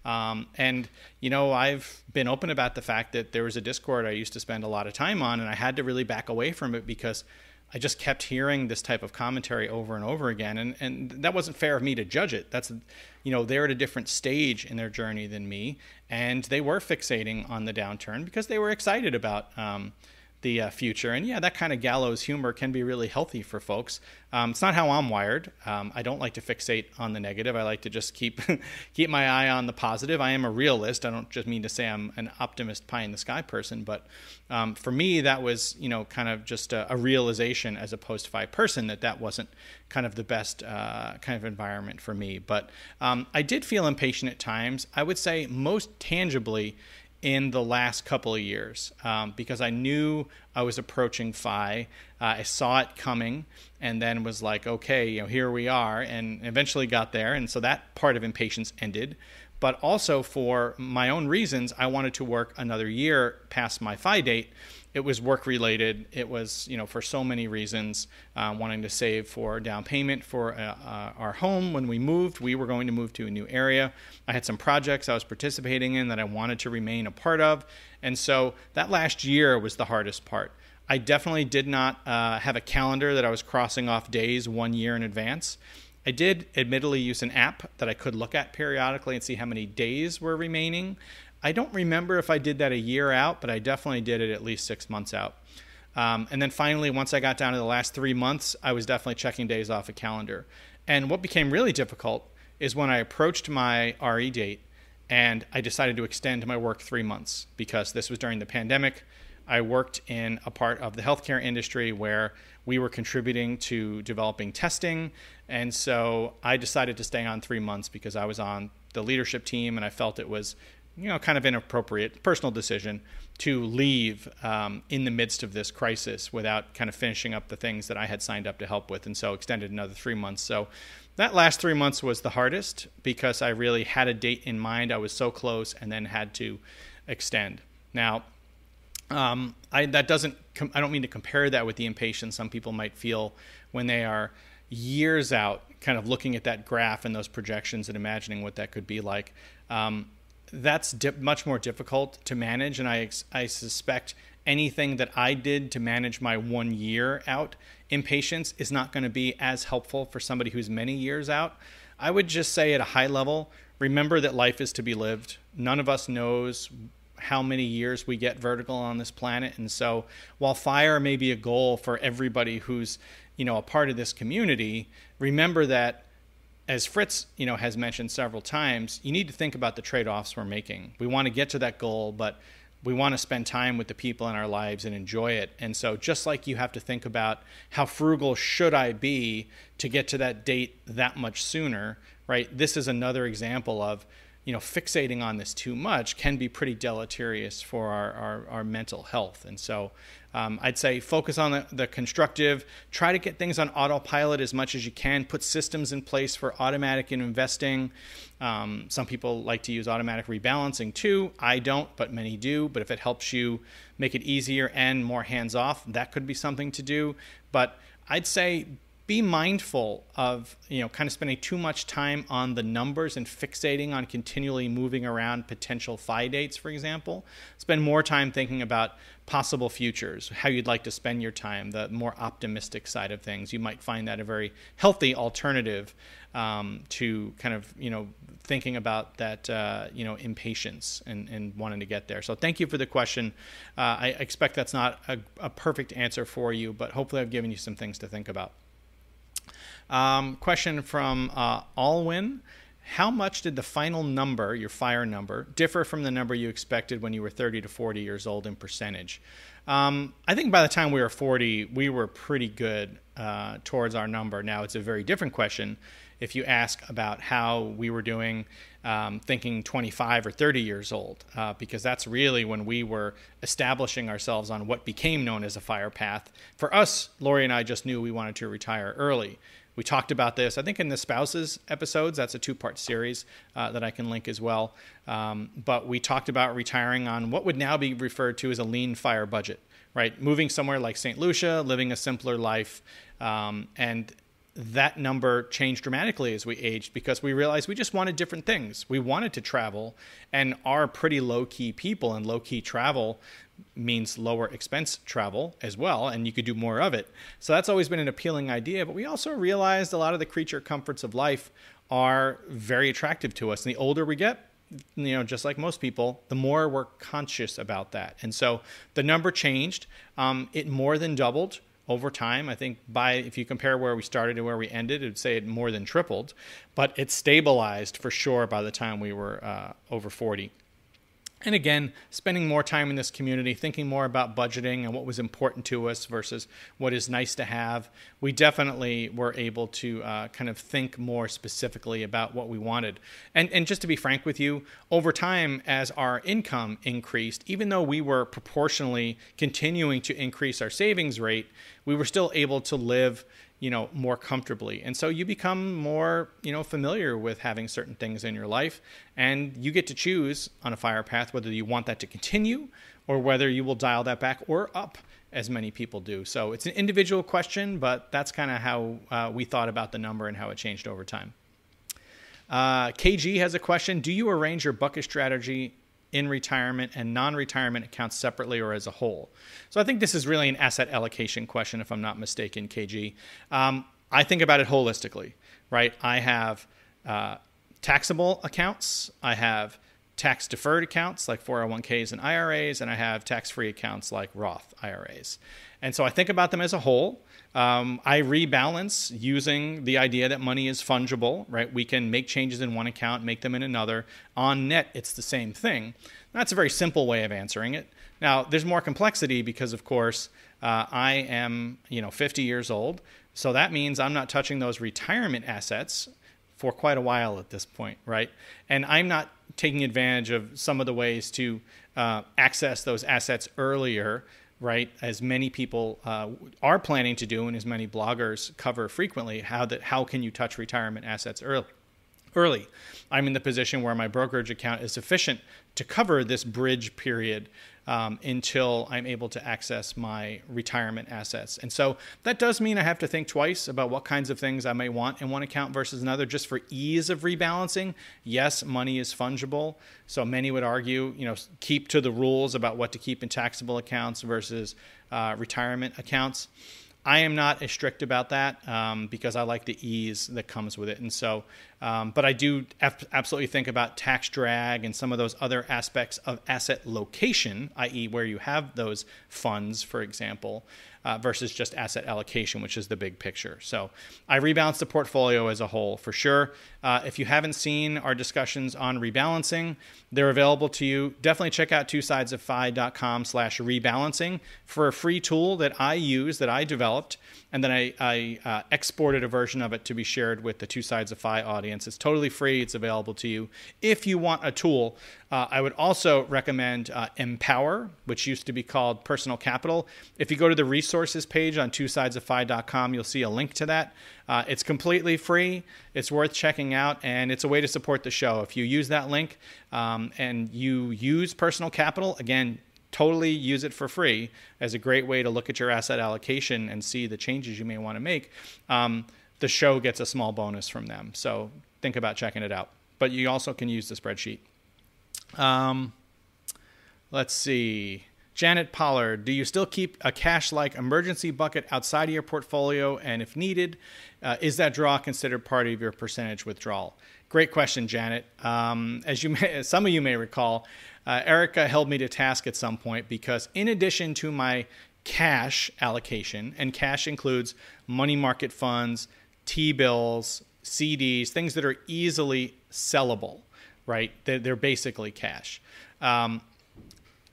Um, and you know i've been open about the fact that there was a discord i used to spend a lot of time on and i had to really back away from it because I just kept hearing this type of commentary over and over again, and and that wasn't fair of me to judge it. That's, you know, they're at a different stage in their journey than me, and they were fixating on the downturn because they were excited about. Um, the uh, future. And yeah, that kind of gallows humor can be really healthy for folks. Um, it's not how I'm wired. Um, I don't like to fixate on the negative. I like to just keep keep my eye on the positive. I am a realist. I don't just mean to say I'm an optimist, pie in the sky person, but um, for me, that was you know kind of just a, a, realization as a post FI person that that wasn't kind of the best uh, kind of environment for me. But um, I did feel impatient at times. I would say most tangibly in the last couple of years um, because I knew I was approaching FI. Uh, I saw it coming and then was like, okay, you know, here we are, and eventually got there. And so that part of impatience ended. But also for my own reasons, I wanted to work another year past my FI date it was work related. It was, you know, for so many reasons, uh, wanting to save for down payment for uh, uh, our home when we moved. We were going to move to a new area. I had some projects I was participating in that I wanted to remain a part of. And so that last year was the hardest part. I definitely did not uh, have a calendar that I was crossing off days one year in advance. I did admittedly use an app that I could look at periodically and see how many days were remaining. I don't remember if I did that a year out, but I definitely did it at least six months out. Um, and then finally, once I got down to the last three months, I was definitely checking days off a calendar. And what became really difficult is when I approached my RE date and I decided to extend my work three months because this was during the pandemic. I worked in a part of the healthcare industry where we were contributing to developing testing. And so I decided to stay on three months because I was on the leadership team and I felt it was you know, kind of inappropriate personal decision to leave um, in the midst of this crisis without kind of finishing up the things that I had signed up to help with, and so extended another three months. So that last three months was the hardest because I really had a date in mind. I was so close, and then had to extend. Now, um, I that doesn't. Com- I don't mean to compare that with the impatience some people might feel when they are years out, kind of looking at that graph and those projections and imagining what that could be like. Um, that's much more difficult to manage, and I I suspect anything that I did to manage my one year out impatience is not going to be as helpful for somebody who's many years out. I would just say at a high level, remember that life is to be lived. None of us knows how many years we get vertical on this planet. And so while fire may be a goal for everybody who's, you know, a part of this community, remember that as Fritz, you know, has mentioned several times, you need to think about the trade-offs we're making. We want to get to that goal, but we want to spend time with the people in our lives and enjoy it. And so, just like you have to think about how frugal should I be to get to that date that much sooner, right? This is another example of, you know, fixating on this too much can be pretty deleterious for our, our, our mental health. And so, um, I'd say focus on the, the, constructive. Try to get things on autopilot as much as you can. Put systems in place for automatic investing. Um, some people like to use automatic rebalancing too. I don't, but many do. But if it helps you make it easier and more hands off, that could be something to do. But I'd say be mindful of you know kind of spending too much time on the numbers and fixating on continually moving around potential FI dates for example. Spend more time thinking about possible futures how you'd like to spend your time the more optimistic side of things. You might find that a very healthy alternative um, to kind of you know thinking about that uh, you know impatience and, and wanting to get there. So thank you for the question. Uh, i expect that's not a, a perfect answer for you but hopefully i've given you some things to think about um, question from uh, Alwyn. How much did the final number, your fire number, differ from the number you expected when you were 30 to 40 years old in percentage? Um, I think by the time we were 40, we were pretty good uh, towards our number. Now, it's a very different question if you ask about how we were doing um, thinking 25 or 30 years old, uh, because that's really when we were establishing ourselves on what became known as a fire path. For us, Lori and I just knew we wanted to retire early. We talked about this, I think, in the spouses episodes. That's a two part series uh, that I can link as well. Um, but we talked about retiring on what would now be referred to as a lean fire budget, right? Moving somewhere like St. Lucia, living a simpler life. Um, and that number changed dramatically as we aged because we realized we just wanted different things. We wanted to travel and are pretty low key people, and low key travel means lower expense travel as well, and you could do more of it. So that's always been an appealing idea. But we also realized a lot of the creature comforts of life are very attractive to us. And the older we get, you know, just like most people, the more we're conscious about that. And so the number changed. Um, it more than doubled over time. I think by if you compare where we started and where we ended, it'd say it more than tripled, but it stabilized for sure by the time we were uh, over 40. And again, spending more time in this community, thinking more about budgeting and what was important to us versus what is nice to have, we definitely were able to uh, kind of think more specifically about what we wanted. And, and just to be frank with you, over time, as our income increased, even though we were proportionally continuing to increase our savings rate, we were still able to live you know more comfortably. And so you become more you know familiar with having certain things in your life and you get to choose on a fire path whether you want that to continue or whether you will dial that back or up as many people do. So it's an individual question but that's kind of how uh, we thought about the number and how it changed over time. Uh, kg has a question. Do you arrange your bucket strategy in retirement and non retirement accounts separately or as a whole? So I think this is really an asset allocation question, if I'm not mistaken, KG. Um, I think about it holistically, right? I have uh, taxable accounts, I have tax deferred accounts like 401ks and IRAs, and I have tax free accounts like Roth IRAs. And so I think about them as a whole. Um, I rebalance using the idea that money is fungible, right? We can make changes in one account, make them in another. On net, it's the same thing. That's a very simple way of answering it. Now, there's more complexity because, of course, uh, I am, you know, 50 years old. So that means I'm not touching those retirement assets for quite a while at this point, right? And I'm not taking advantage of some of the ways to uh, access those assets earlier right? As many people uh, are planning to do, and as many bloggers cover frequently, how that how can you touch retirement assets early? Early, I'm in the position where my brokerage account is sufficient to cover this bridge period um, until I'm able to access my retirement assets. And so that does mean I have to think twice about what kinds of things I may want in one account versus another, just for ease of rebalancing. Yes, money is fungible. So many would argue, you know, keep to the rules about what to keep in taxable accounts versus uh, retirement accounts. I am not as strict about that um, because I like the ease that comes with it. And so, um, but I do absolutely think about tax drag and some of those other aspects of asset location, i.e., where you have those funds, for example uh, versus just asset allocation, which is the big picture. So I rebalance the portfolio as a whole for sure. Uh, if you haven't seen our discussions on rebalancing, they're available to you. Definitely check out twosidesoffi.com slash rebalancing for a free tool that I use, that I developed, and then I, I uh, exported a version of it to be shared with the Two Sides of FI audience. It's totally free. It's available to you. If you want a tool, uh, I would also recommend uh, Empower, which used to be called Personal Capital. If you go to the resources page on twosidesoffi.com, you'll see a link to that. Uh, it's completely free. It's worth checking out, and it's a way to support the show. If you use that link um, and you use Personal Capital, again, totally use it for free as a great way to look at your asset allocation and see the changes you may want to make. Um, the show gets a small bonus from them. So think about checking it out. But you also can use the spreadsheet. Um, let's see. Janet Pollard, do you still keep a cash like emergency bucket outside of your portfolio? And if needed, uh, is that draw considered part of your percentage withdrawal? Great question, Janet. Um, as you may, some of you may recall, uh, Erica held me to task at some point because, in addition to my cash allocation, and cash includes money market funds, T bills, CDs, things that are easily sellable, right? They're, they're basically cash. Um,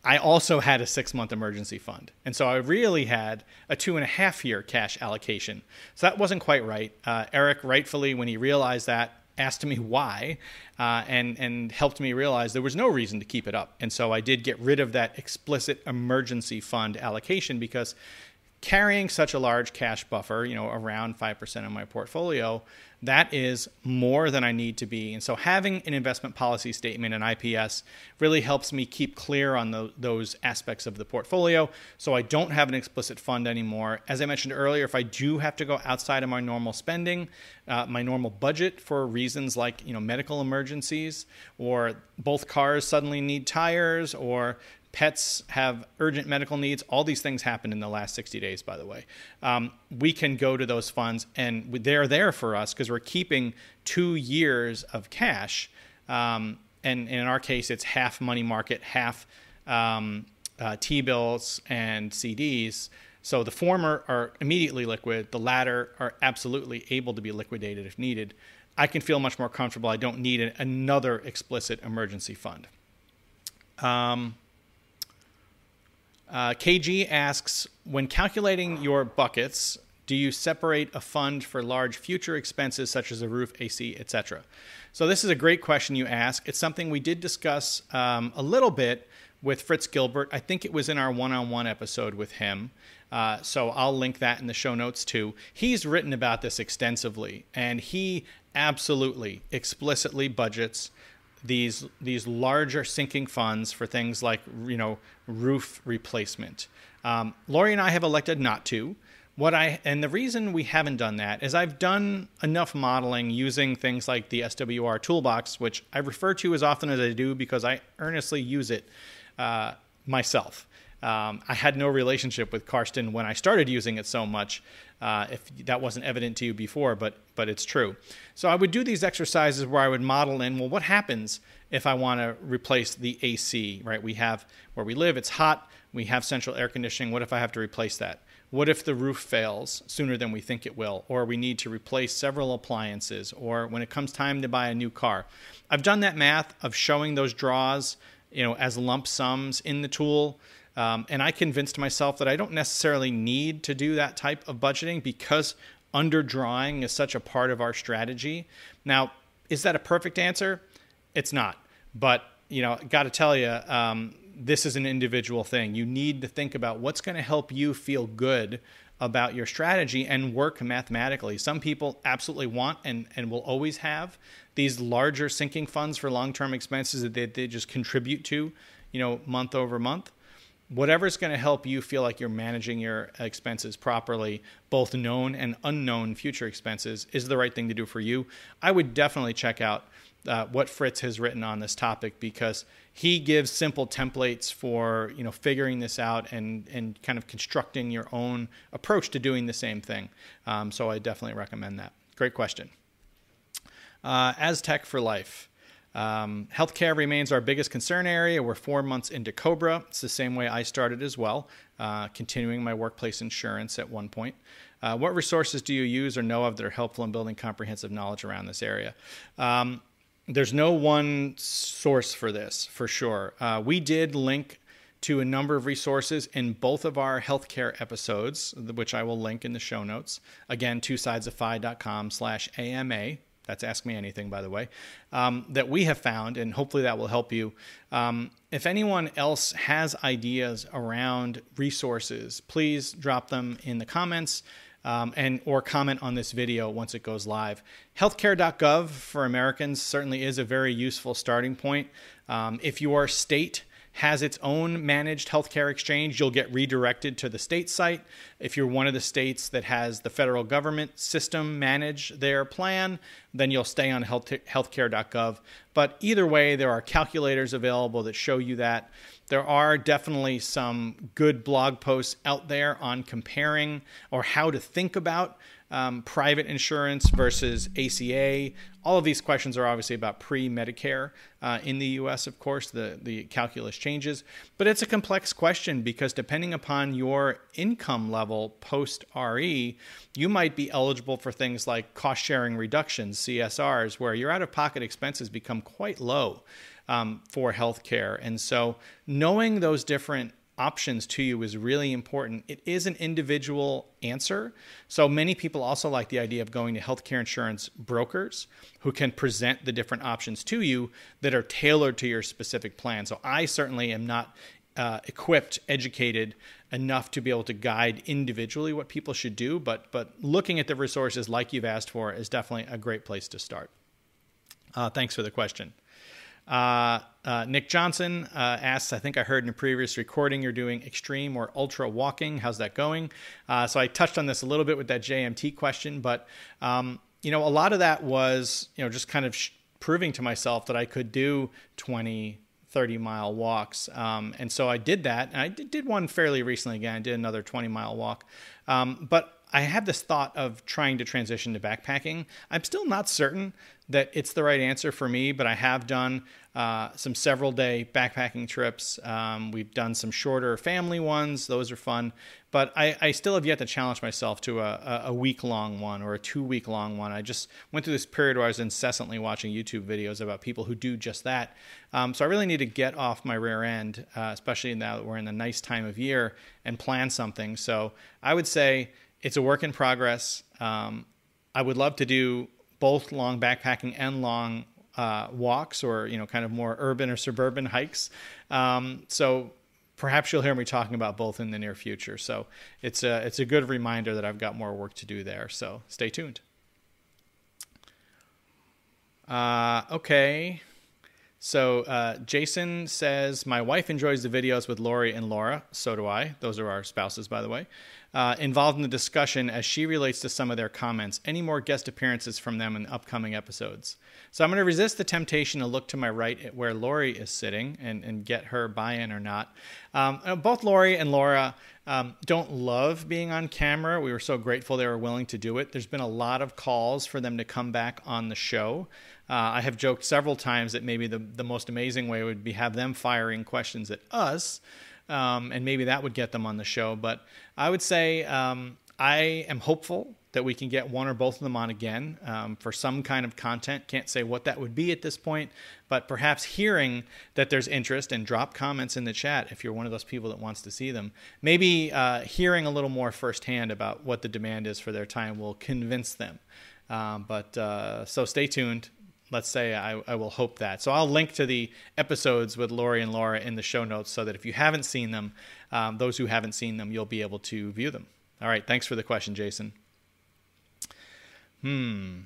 I also had a six month emergency fund. And so I really had a two and a half year cash allocation. So that wasn't quite right. Uh, Eric, rightfully, when he realized that, asked me why uh, and, and helped me realize there was no reason to keep it up. And so I did get rid of that explicit emergency fund allocation because carrying such a large cash buffer, you know, around 5% of my portfolio, that is more than I need to be. And so having an investment policy statement and IPS really helps me keep clear on the, those aspects of the portfolio. So I don't have an explicit fund anymore. As I mentioned earlier, if I do have to go outside of my normal spending, uh, my normal budget for reasons like, you know, medical emergencies or both cars suddenly need tires or pets have urgent medical needs. All these things happen in the last 60 days, by the way. Um, we can go to those funds and they're there for us because we're keeping two years of cash. Um, and, and, in our case, it's half money market, half um, uh, T bills and CDs. So the former are immediately liquid, the latter are absolutely able to be liquidated if needed. I can feel much more comfortable. I don't need another explicit emergency fund. Um, uh, KG asks When calculating your buckets, do you separate a fund for large future expenses such as a roof, AC, etc.? So, this is a great question you ask. It's something we did discuss um, a little bit with Fritz Gilbert. I think it was in our one on one episode with him. Uh, so, I'll link that in the show notes too. He's written about this extensively, and he absolutely explicitly budgets these these larger sinking funds for things like you know roof replacement. Um, Lori and I have elected not to. What I and the reason we haven't done that is I've done enough modeling using things like the SWR toolbox, which I refer to as often as I do because I earnestly use it uh, myself. Um, I had no relationship with Karsten when I started using it so much, uh, if that wasn't evident to you before, but but it's true. So I would do these exercises where I would model in, well, what happens if I want to replace the AC? Right, we have where we live, it's hot, we have central air conditioning. What if I have to replace that? What if the roof fails sooner than we think it will, or we need to replace several appliances, or when it comes time to buy a new car? I've done that math of showing those draws, you know, as lump sums in the tool. Um, and I convinced myself that I don't necessarily need to do that type of budgeting because underdrawing is such a part of our strategy. Now, is that a perfect answer? It's not. But, you know, got to tell you, um, this is an individual thing. You need to think about what's going to help you feel good about your strategy and work mathematically. Some people absolutely want and, and will always have these larger sinking funds for long term expenses that they, they just contribute to, you know, month over month whatever's going to help you feel like you're managing your expenses properly, both known and unknown future expenses, is the right thing to do for you. I would definitely check out uh, what Fritz has written on this topic because he gives simple templates for you know figuring this out and and kind of constructing your own approach to doing the same thing. Um, so I definitely recommend that. Great question. Uh, Aztec for life. Um, healthcare remains our biggest concern area. We're four months into Cobra. It's the same way I started as well, uh, continuing my workplace insurance at one point. Uh, what resources do you use or know of that are helpful in building comprehensive knowledge around this area? Um, there's no one source for this, for sure. Uh, we did link to a number of resources in both of our healthcare episodes, which I will link in the show notes. Again, two sidesoffi.com slash AMA. That's Ask Me Anything, by the way, um, that we have found, and hopefully that will help you. Um, if anyone else has ideas around resources, please drop them in the comments. Um, and or comment on this video once it goes live. Healthcare.gov for Americans certainly is a very useful starting point. Um, if your state has its own managed healthcare exchange, you'll get redirected to the state site. If you're one of the states that has the federal government system manage their plan, then you'll stay on health- healthcare.gov. But either way, there are calculators available that show you that. There are definitely some good blog posts out there on comparing or how to think about um, private insurance versus ACA. All of these questions are obviously about pre Medicare uh, in the US, of course, the, the calculus changes. But it's a complex question because depending upon your income level post RE, you might be eligible for things like cost sharing reductions, CSRs, where your out of pocket expenses become quite low. Um, for healthcare. And so, knowing those different options to you is really important. It is an individual answer. So many people also like the idea of going to healthcare insurance brokers who can present the different options to you that are tailored to your specific plan. So I certainly am not uh, equipped, educated enough to be able to guide individually what people should do, but but looking at the resources like you've asked for is definitely a great place to start. Uh, thanks for the question. Uh, uh, Nick Johnson uh, asks, I think I heard in a previous recording you're doing extreme or ultra walking. How's that going? Uh, so I touched on this a little bit with that JMT question, but um, you know, a lot of that was you know just kind of sh- proving to myself that I could do 20, 30 mile walks. Um, and so I did that. And I did, did, one fairly recently again. I did another 20 mile walk. Um, but I have this thought of trying to transition to backpacking. I'm still not certain that it's the right answer for me, but I have done uh, some several day backpacking trips. Um, we've done some shorter family ones, those are fun. But I, I still have yet to challenge myself to a, a week long one or a two week long one. I just went through this period where I was incessantly watching YouTube videos about people who do just that. Um, so I really need to get off my rear end, uh, especially now that we're in a nice time of year, and plan something. So I would say it's a work in progress. Um, I would love to do both long backpacking and long uh, walks or you know kind of more urban or suburban hikes. Um, so perhaps you'll hear me talking about both in the near future. So it's a it's a good reminder that I've got more work to do there. So stay tuned. Uh, okay. So uh, Jason says, My wife enjoys the videos with Lori and Laura. So do I. Those are our spouses, by the way uh, involved in the discussion as she relates to some of their comments. Any more guest appearances from them in upcoming episodes? So I'm going to resist the temptation to look to my right at where Lori is sitting and, and get her buy in or not. Um, uh, both Lori and Laura um, don't love being on camera. We were so grateful they were willing to do it. There's been a lot of calls for them to come back on the show. Uh, I have joked several times that maybe the, the most amazing way would be have them firing questions at us um, and maybe that would get them on the show. But I would say um, I am hopeful that we can get one or both of them on again um, for some kind of content. Can't say what that would be at this point, but perhaps hearing that there's interest and drop comments in the chat if you're one of those people that wants to see them. Maybe uh, hearing a little more firsthand about what the demand is for their time will convince them. Um, but uh, so stay tuned let's say I, I, will hope that. So I'll link to the episodes with Lori and Laura in the show notes so that if you haven't seen them, um, those who haven't seen them, you'll be able to view them. All right. Thanks for the question, Jason. Hmm.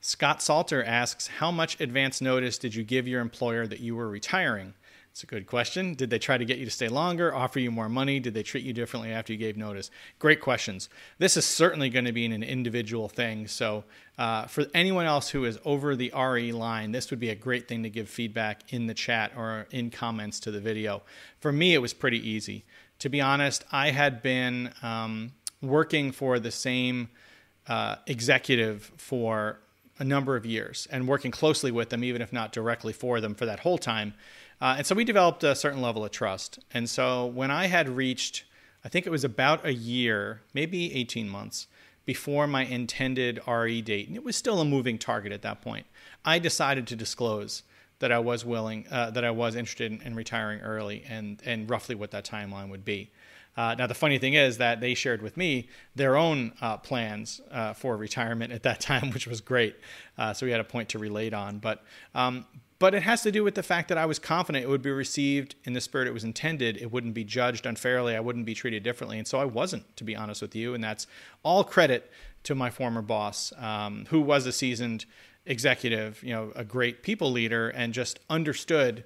Scott Salter asks, How much advance notice did you give your employer that you were retiring? It's a good question. Did they try to get you to stay longer, offer you more money? Did they treat you differently after you gave notice? Great questions. This is certainly going to be an individual thing. So, uh, for anyone else who is over the RE line, this would be a great thing to give feedback in the chat or in comments to the video. For me, it was pretty easy. To be honest, I had been um, working for the same uh, executive for a number of years and working closely with them, even if not directly for them, for that whole time. Uh, and so we developed a certain level of trust. And so when I had reached, I think it was about a year, maybe 18 months before my intended RE date, and it was still a moving target at that point, I decided to disclose that I was willing, uh, that I was interested in, in, retiring early and, and roughly what that timeline would be. Uh, now, the funny thing is that they shared with me their own uh, plans uh, for retirement at that time, which was great. Uh, so we had a point to relate on. But um, but it has to do with the fact that I was confident it would be received in the spirit it was intended. It wouldn't be judged unfairly. I wouldn't be treated differently. And so I wasn't, to be honest with you. And that's all credit to my former boss, um, who was a seasoned executive, you know, a great people leader, and just understood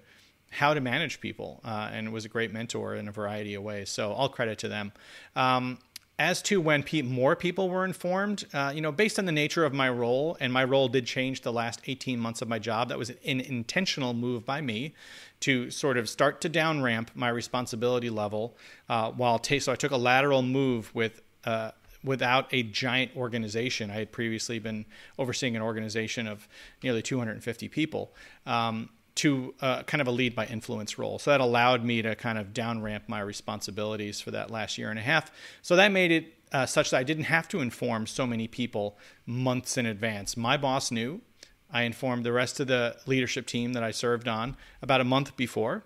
how to manage people uh, and was a great mentor in a variety of ways. So all credit to them. Um, as to when pe- more people were informed, uh, you know, based on the nature of my role, and my role did change the last 18 months of my job, that was an intentional move by me to sort of start to down ramp my responsibility level uh, while t- so I took a lateral move with uh, without a giant organization. I had previously been overseeing an organization of nearly 250 people. Um, to uh, kind of a lead by influence role. So that allowed me to kind of down ramp my responsibilities for that last year and a half. So that made it uh, such that I didn't have to inform so many people months in advance. My boss knew. I informed the rest of the leadership team that I served on about a month before.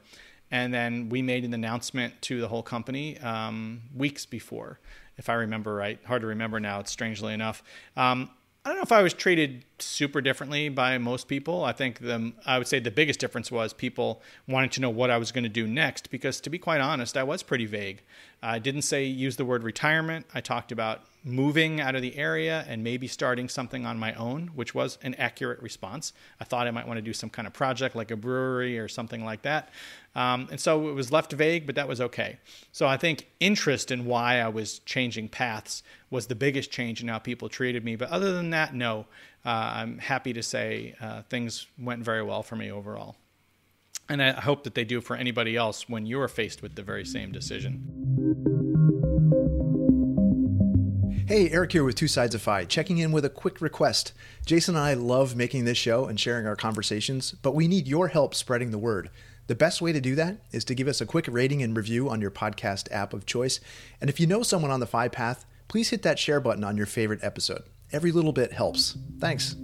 And then we made an announcement to the whole company um, weeks before, if I remember right. Hard to remember now, it's strangely enough. Um, I don't know if I was treated super differently by most people. I think the I would say the biggest difference was people wanting to know what I was going to do next because to be quite honest, I was pretty vague. I didn't say use the word retirement. I talked about moving out of the area and maybe starting something on my own, which was an accurate response. I thought I might want to do some kind of project like a brewery or something like that. Um, and so it was left vague, but that was okay. So I think interest in why I was changing paths was the biggest change in how people treated me. But other than that, no, uh, I'm happy to say uh, things went very well for me overall. And I hope that they do for anybody else when you're faced with the very same decision. Hey, Eric here with Two Sides of FI, checking in with a quick request. Jason and I love making this show and sharing our conversations, but we need your help spreading the word. The best way to do that is to give us a quick rating and review on your podcast app of choice. And if you know someone on the FI path, please hit that share button on your favorite episode. Every little bit helps. Thanks.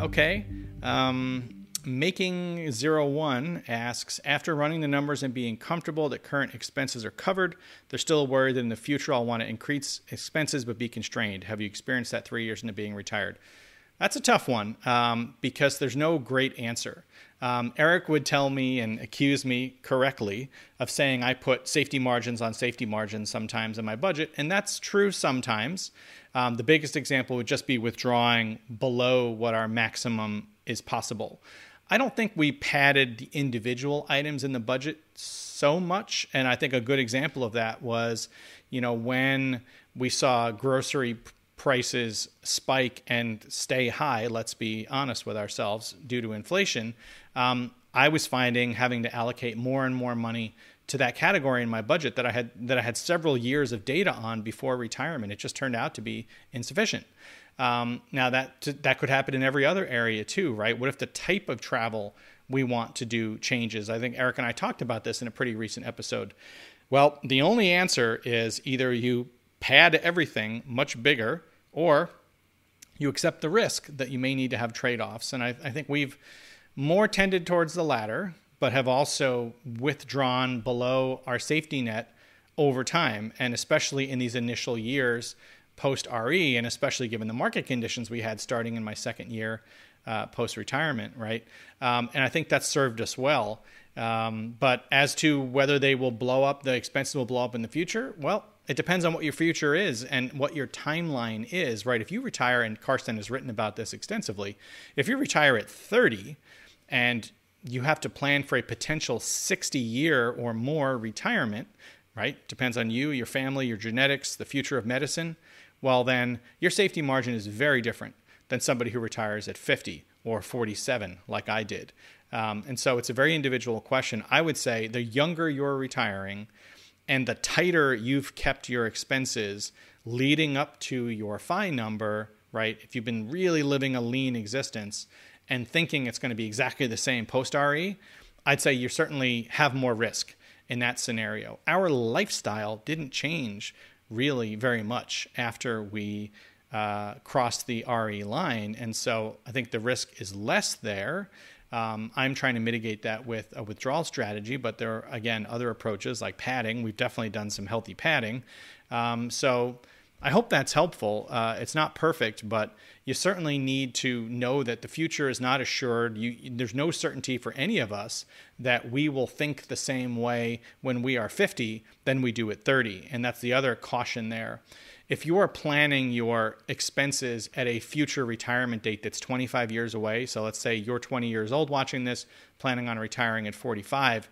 Okay. Um Making Zero One asks After running the numbers and being comfortable that current expenses are covered, they're still worried that in the future I'll want to increase expenses but be constrained. Have you experienced that three years into being retired? That's a tough one um, because there's no great answer. Um, Eric would tell me and accuse me correctly of saying I put safety margins on safety margins sometimes in my budget, and that's true sometimes. Um, the biggest example would just be withdrawing below what our maximum is possible. I don't think we padded the individual items in the budget so much. And I think a good example of that was, you know, when we saw grocery prices spike and stay high, let's be honest with ourselves, due to inflation, um, I was finding having to allocate more and more money to that category in my budget that I had that I had several years of data on before retirement. It just turned out to be insufficient. Um, now that that could happen in every other area too, right? What if the type of travel we want to do changes? I think Eric and I talked about this in a pretty recent episode. Well, the only answer is either you pad everything much bigger, or you accept the risk that you may need to have trade offs. And I, I think we've more tended towards the latter, but have also withdrawn below our safety net over time, and especially in these initial years post RE, and especially given the market conditions we had starting in my second year uh, post retirement, right? Um, and I think that's served us well. Um, but as to whether they will blow up, the expenses will blow up in the future, well, it depends on what your future is and what your timeline is, right? If you retire, and Karsten has written about this extensively, if you retire at 30, and you have to plan for a potential 60 year or more retirement, right? Depends on you, your family, your genetics, the future of medicine. Well, then your safety margin is very different than somebody who retires at 50 or 47, like I did. Um, and so it's a very individual question. I would say the younger you're retiring and the tighter you've kept your expenses leading up to your FI number, right? If you've been really living a lean existence and thinking it's going to be exactly the same post RE, I'd say you certainly have more risk in that scenario. Our lifestyle didn't change really very much after we uh, crossed the RE line. And so I think the risk is less there. Um, I'm trying to mitigate that with a withdrawal strategy, but there are, again, other approaches like padding. We've definitely done some healthy padding. Um, so I hope that's helpful. Uh, it's not perfect, but you certainly need to know that the future is not assured. You, there's no certainty for any of us that we will think the same way when we are 50 than we do at 30. And that's the other caution there if you are planning your expenses at a future retirement date that's 25 years away, so let's say you're 20 years old watching this, planning on retiring at 45,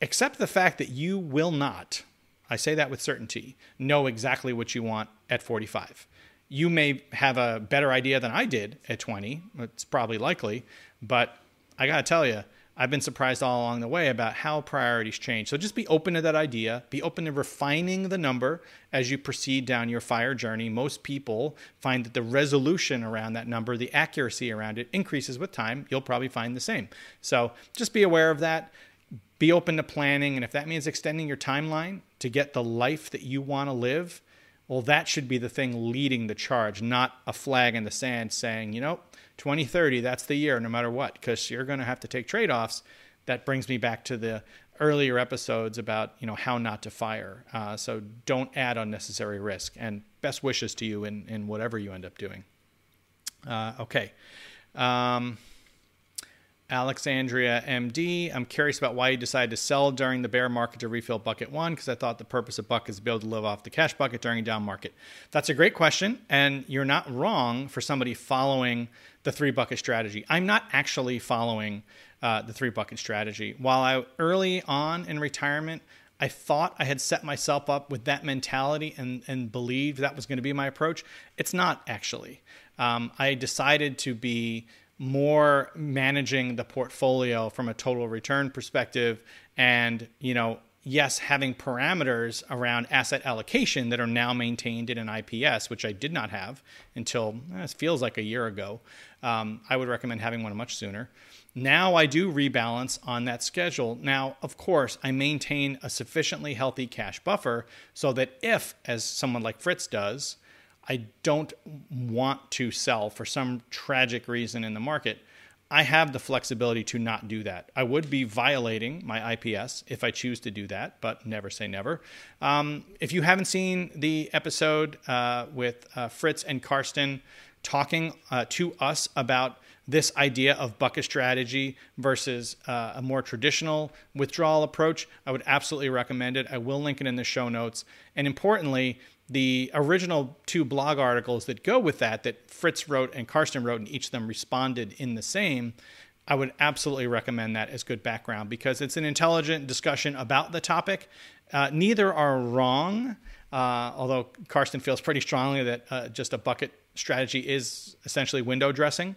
accept the fact that you will not, I say that with certainty, know exactly what you want at 45. You may have a better idea than I did at 20, it's probably likely, but I got to tell you, I've been surprised all along the way about how priorities change. So just be open to that idea. Be open to refining the number as you proceed down your fire journey. Most people find that the resolution around that number, the accuracy around it, increases with time. You'll probably find the same. So just be aware of that. Be open to planning. And if that means extending your timeline to get the life that you want to live, well, that should be the thing leading the charge, not a flag in the sand saying, you know, 2030, that's the year, no matter what, because you're going to have to take trade offs. That brings me back to the earlier episodes about you know how not to fire. Uh, so don't add unnecessary risk. And best wishes to you in in whatever you end up doing. Uh, okay. Um, Alexandria MD. I'm curious about why you decided to sell during the bear market to refill bucket one because I thought the purpose of bucket is to be able to live off the cash bucket during a down market. That's a great question, and you're not wrong for somebody following the three bucket strategy. I'm not actually following uh, the three bucket strategy. While I early on in retirement, I thought I had set myself up with that mentality and, and believed that was going to be my approach. It's not actually. Um, I decided to be more managing the portfolio from a total return perspective and you know yes having parameters around asset allocation that are now maintained in an ips which i did not have until eh, it feels like a year ago um, i would recommend having one much sooner. Now i do rebalance on that schedule. Now of course i maintain a sufficiently healthy cash buffer so that if as someone like fritz does I don't want to sell for some tragic reason in the market, I have the flexibility to not do that. I would be violating my IPS if I choose to do that, but never say never. Um, if you haven't seen the episode uh, with uh, Fritz and Karsten talking uh, to us about this idea of bucket strategy versus uh, a more traditional withdrawal approach, I would absolutely recommend it. I will link it in the show notes. And importantly, the original two blog articles that go with that, that Fritz wrote and Karsten wrote, and each of them responded in the same, I would absolutely recommend that as good background because it's an intelligent discussion about the topic. Uh, neither are wrong, uh, although Karsten feels pretty strongly that uh, just a bucket strategy is essentially window dressing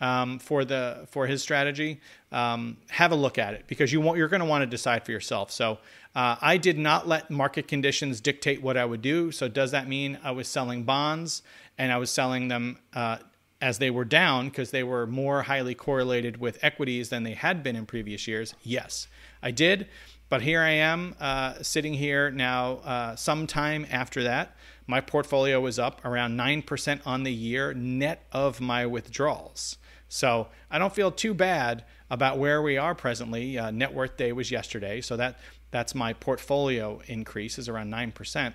um, for the for his strategy. Um, have a look at it because you want, you're going to want to decide for yourself. So uh, I did not let market conditions dictate what I would do. So does that mean I was selling bonds and I was selling them uh, as they were down because they were more highly correlated with equities than they had been in previous years? Yes, I did. But here I am uh, sitting here now, uh, sometime after that. My portfolio was up around 9% on the year, net of my withdrawals. So I don't feel too bad about where we are presently. Uh, net worth day was yesterday, so that that's my portfolio increase is around 9%.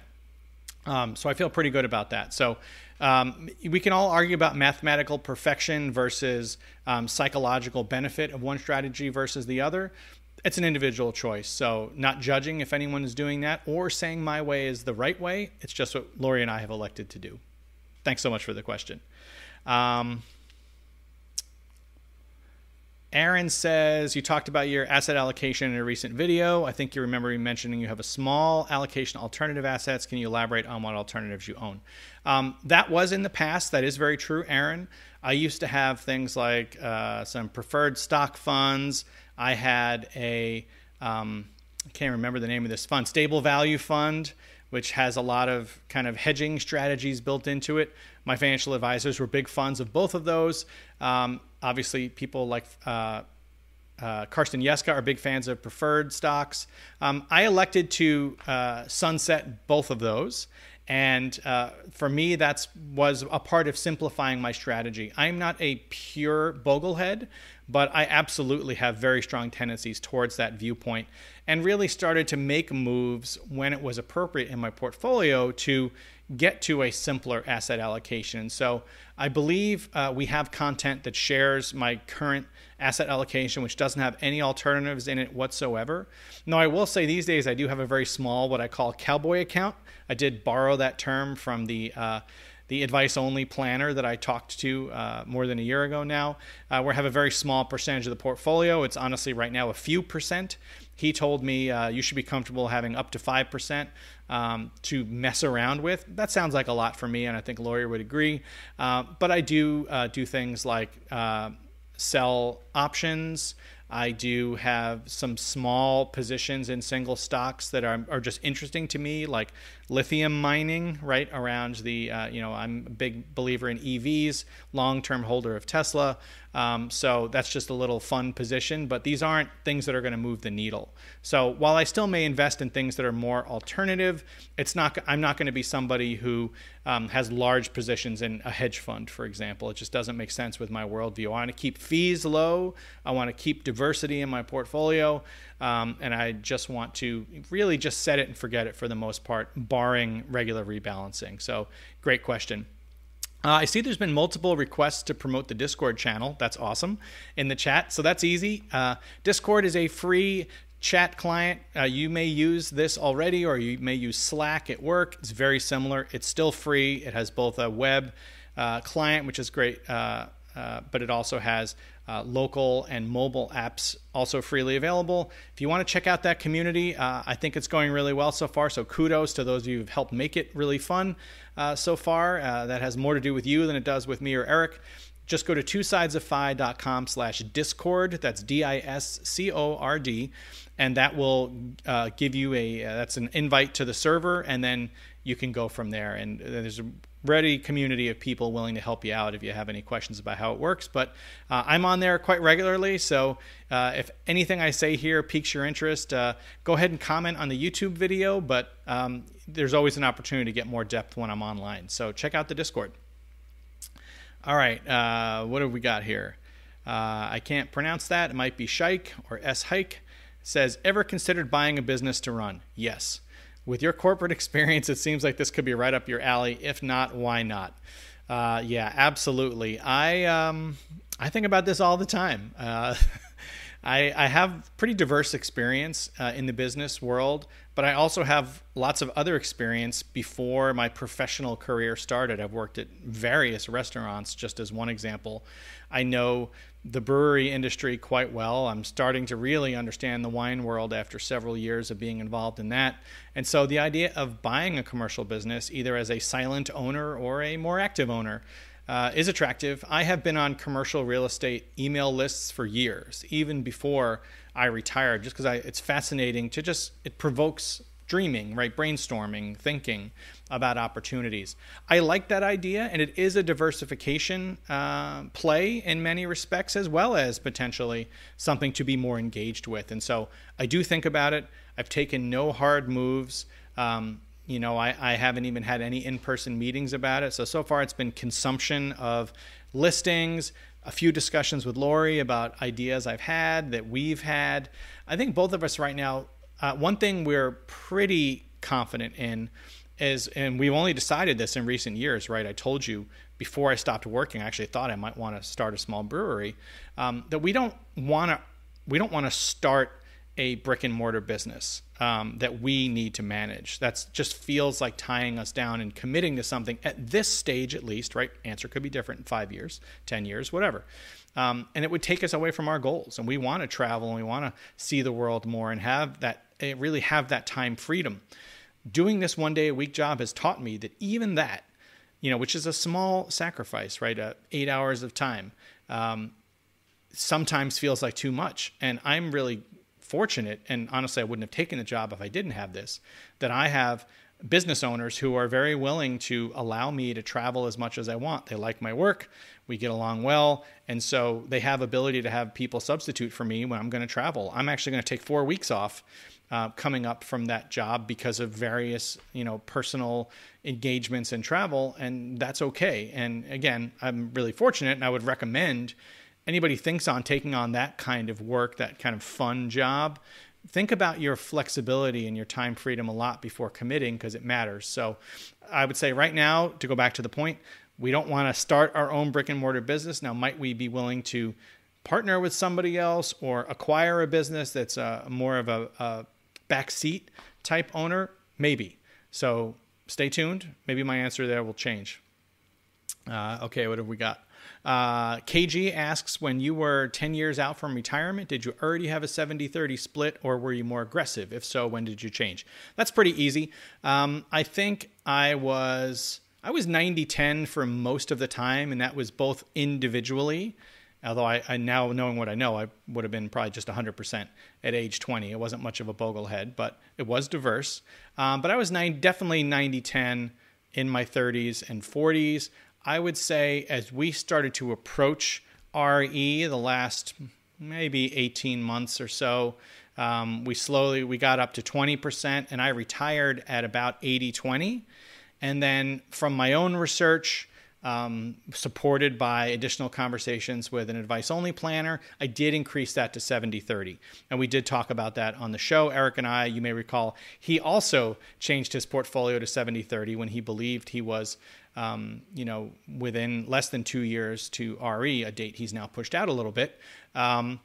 Um, so I feel pretty good about that. So um, we can all argue about mathematical perfection versus um, psychological benefit of one strategy versus the other. It's an individual choice. So not judging if anyone is doing that or saying my way is the right way. It's just what Lori and I have elected to do. Thanks so much for the question. Um, Aaron says, You talked about your asset allocation in a recent video. I think you remember me mentioning you have a small allocation alternative assets. Can you elaborate on what alternatives you own? Um, that was in the past. That is very true, Aaron. I used to have things like uh, some preferred stock funds. I had a, um, I can't remember the name of this fund, stable value fund, which has a lot of kind of hedging strategies built into it. My financial advisors were big funds of both of those. Um, obviously, people like uh, uh, Karsten Jeske are big fans of preferred stocks. Um, I elected to uh, sunset both of those. And uh, for me, that was a part of simplifying my strategy. I'm not a pure boglehead, but I absolutely have very strong tendencies towards that viewpoint and really started to make moves when it was appropriate in my portfolio to get to a simpler asset allocation. So I believe uh, we have content that shares my current asset allocation, which doesn't have any alternatives in it whatsoever. Now, I will say these days I do have a very small, what I call cowboy account. I did borrow that term from the uh, the advice only planner that I talked to uh, more than a year ago now. Uh, we have a very small percentage of the portfolio. It's honestly right now a few percent. He told me uh, you should be comfortable having up to 5% um, to mess around with. That sounds like a lot for me, and I think Lori would agree. Uh, but I do uh, do things like uh, sell options. I do have some small positions in single stocks that are, are just interesting to me, like lithium mining, right around the, uh, you know, I'm a big believer in EVs, long term holder of Tesla. Um, so that's just a little fun position, but these aren't things that are going to move the needle. So while I still may invest in things that are more alternative, it's not. I'm not going to be somebody who um, has large positions in a hedge fund, for example. It just doesn't make sense with my worldview. I want to keep fees low. I want to keep diversity in my portfolio, um, and I just want to really just set it and forget it for the most part, barring regular rebalancing. So great question. Uh, I see there's been multiple requests to promote the Discord channel. That's awesome in the chat. So that's easy. Uh, Discord is a free chat client. Uh, you may use this already, or you may use Slack at work. It's very similar. It's still free. It has both a web uh, client, which is great, uh, but it also has uh, local and mobile apps also freely available. If you want to check out that community, uh, I think it's going really well so far. So kudos to those of you who've helped make it really fun uh, so far. Uh, that has more to do with you than it does with me or Eric. Just go to twosidesoffi.com slash discord. That's D-I-S-C-O-R-D. And that will give you a, that's an invite to the server. And then you can go from there. And there's a ready community of people willing to help you out if you have any questions about how it works. But uh, I'm on there quite regularly, so uh, if anything I say here piques your interest, uh, go ahead and comment on the YouTube video. But um, there's always an opportunity to get more depth when I'm online. So check out the Discord. All right, uh, what have we got here? Uh, I can't pronounce that. It might be Shike or S Hike. Says, ever considered buying a business to run? Yes. With your corporate experience, it seems like this could be right up your alley. If not, why not? Uh, yeah, absolutely. I um, I think about this all the time. Uh, I, I have pretty diverse experience uh, in the business world, but I also have lots of other experience before my professional career started. I've worked at various restaurants, just as one example. I know the brewery industry quite well. I'm starting to really understand the wine world after several years of being involved in that. And so the idea of buying a commercial business, either as a silent owner or a more active owner, uh, is attractive. I have been on commercial real estate email lists for years, even before I retired, just because it's fascinating to just, it provokes dreaming, right? Brainstorming, thinking about opportunities. I like that idea, and it is a diversification uh, play in many respects, as well as potentially something to be more engaged with. And so I do think about it. I've taken no hard moves. Um, you know, I, I haven't even had any in person meetings about it. So, so far it's been consumption of listings, a few discussions with Lori about ideas I've had that we've had. I think both of us right now uh, one thing we're pretty confident in is, and we've only decided this in recent years, right? I told you before I stopped working, I actually thought I might want to start a small brewery. Um, that we don't want to, we don't want to start a brick and mortar business um, that we need to manage. That just feels like tying us down and committing to something at this stage, at least. Right? Answer could be different in five years, ten years, whatever. Um, and it would take us away from our goals. And we want to travel and we want to see the world more and have that, eh, really have that time freedom. Doing this one day a week job has taught me that even that, you know, which is a small sacrifice, right? Uh, eight hours of time, um, sometimes feels like too much. And I'm really fortunate, and honestly, I wouldn't have taken the job if I didn't have this, that I have business owners who are very willing to allow me to travel as much as I want. They like my work, we get along well, and so they have ability to have people substitute for me when I'm going to travel. I'm actually going to take 4 weeks off uh, coming up from that job because of various, you know, personal engagements and travel, and that's okay. And again, I'm really fortunate, and I would recommend anybody thinks on taking on that kind of work, that kind of fun job, think about your flexibility and your time freedom a lot before committing because it matters. So I would say right now, to go back to the point, we don't want to start our own brick and mortar business. Now, might we be willing to partner with somebody else or acquire a business that's a, more of a, a backseat type owner? Maybe. So stay tuned. Maybe my answer there will change. Uh, okay, what have we got? Uh, KG asks When you were 10 years out from retirement, did you already have a 70 30 split or were you more aggressive? If so, when did you change? That's pretty easy. Um, I think I was. I was 90 10 for most of the time, and that was both individually. Although I, I, now knowing what I know, I would have been probably just 100% at age 20. It wasn't much of a boglehead, but it was diverse. Um, but I was nine, definitely 90 10 in my 30s and 40s. I would say as we started to approach RE the last maybe 18 months or so, um, we slowly we got up to 20% and I retired at about 80 20. And then from my own research, um, supported by additional conversations with an advice only planner, I did increase that to 70 30. And we did talk about that on the show. Eric and I, you may recall, he also changed his portfolio to 70 30 when he believed he was um, you know, within less than two years to RE, a date he's now pushed out a little bit. Um,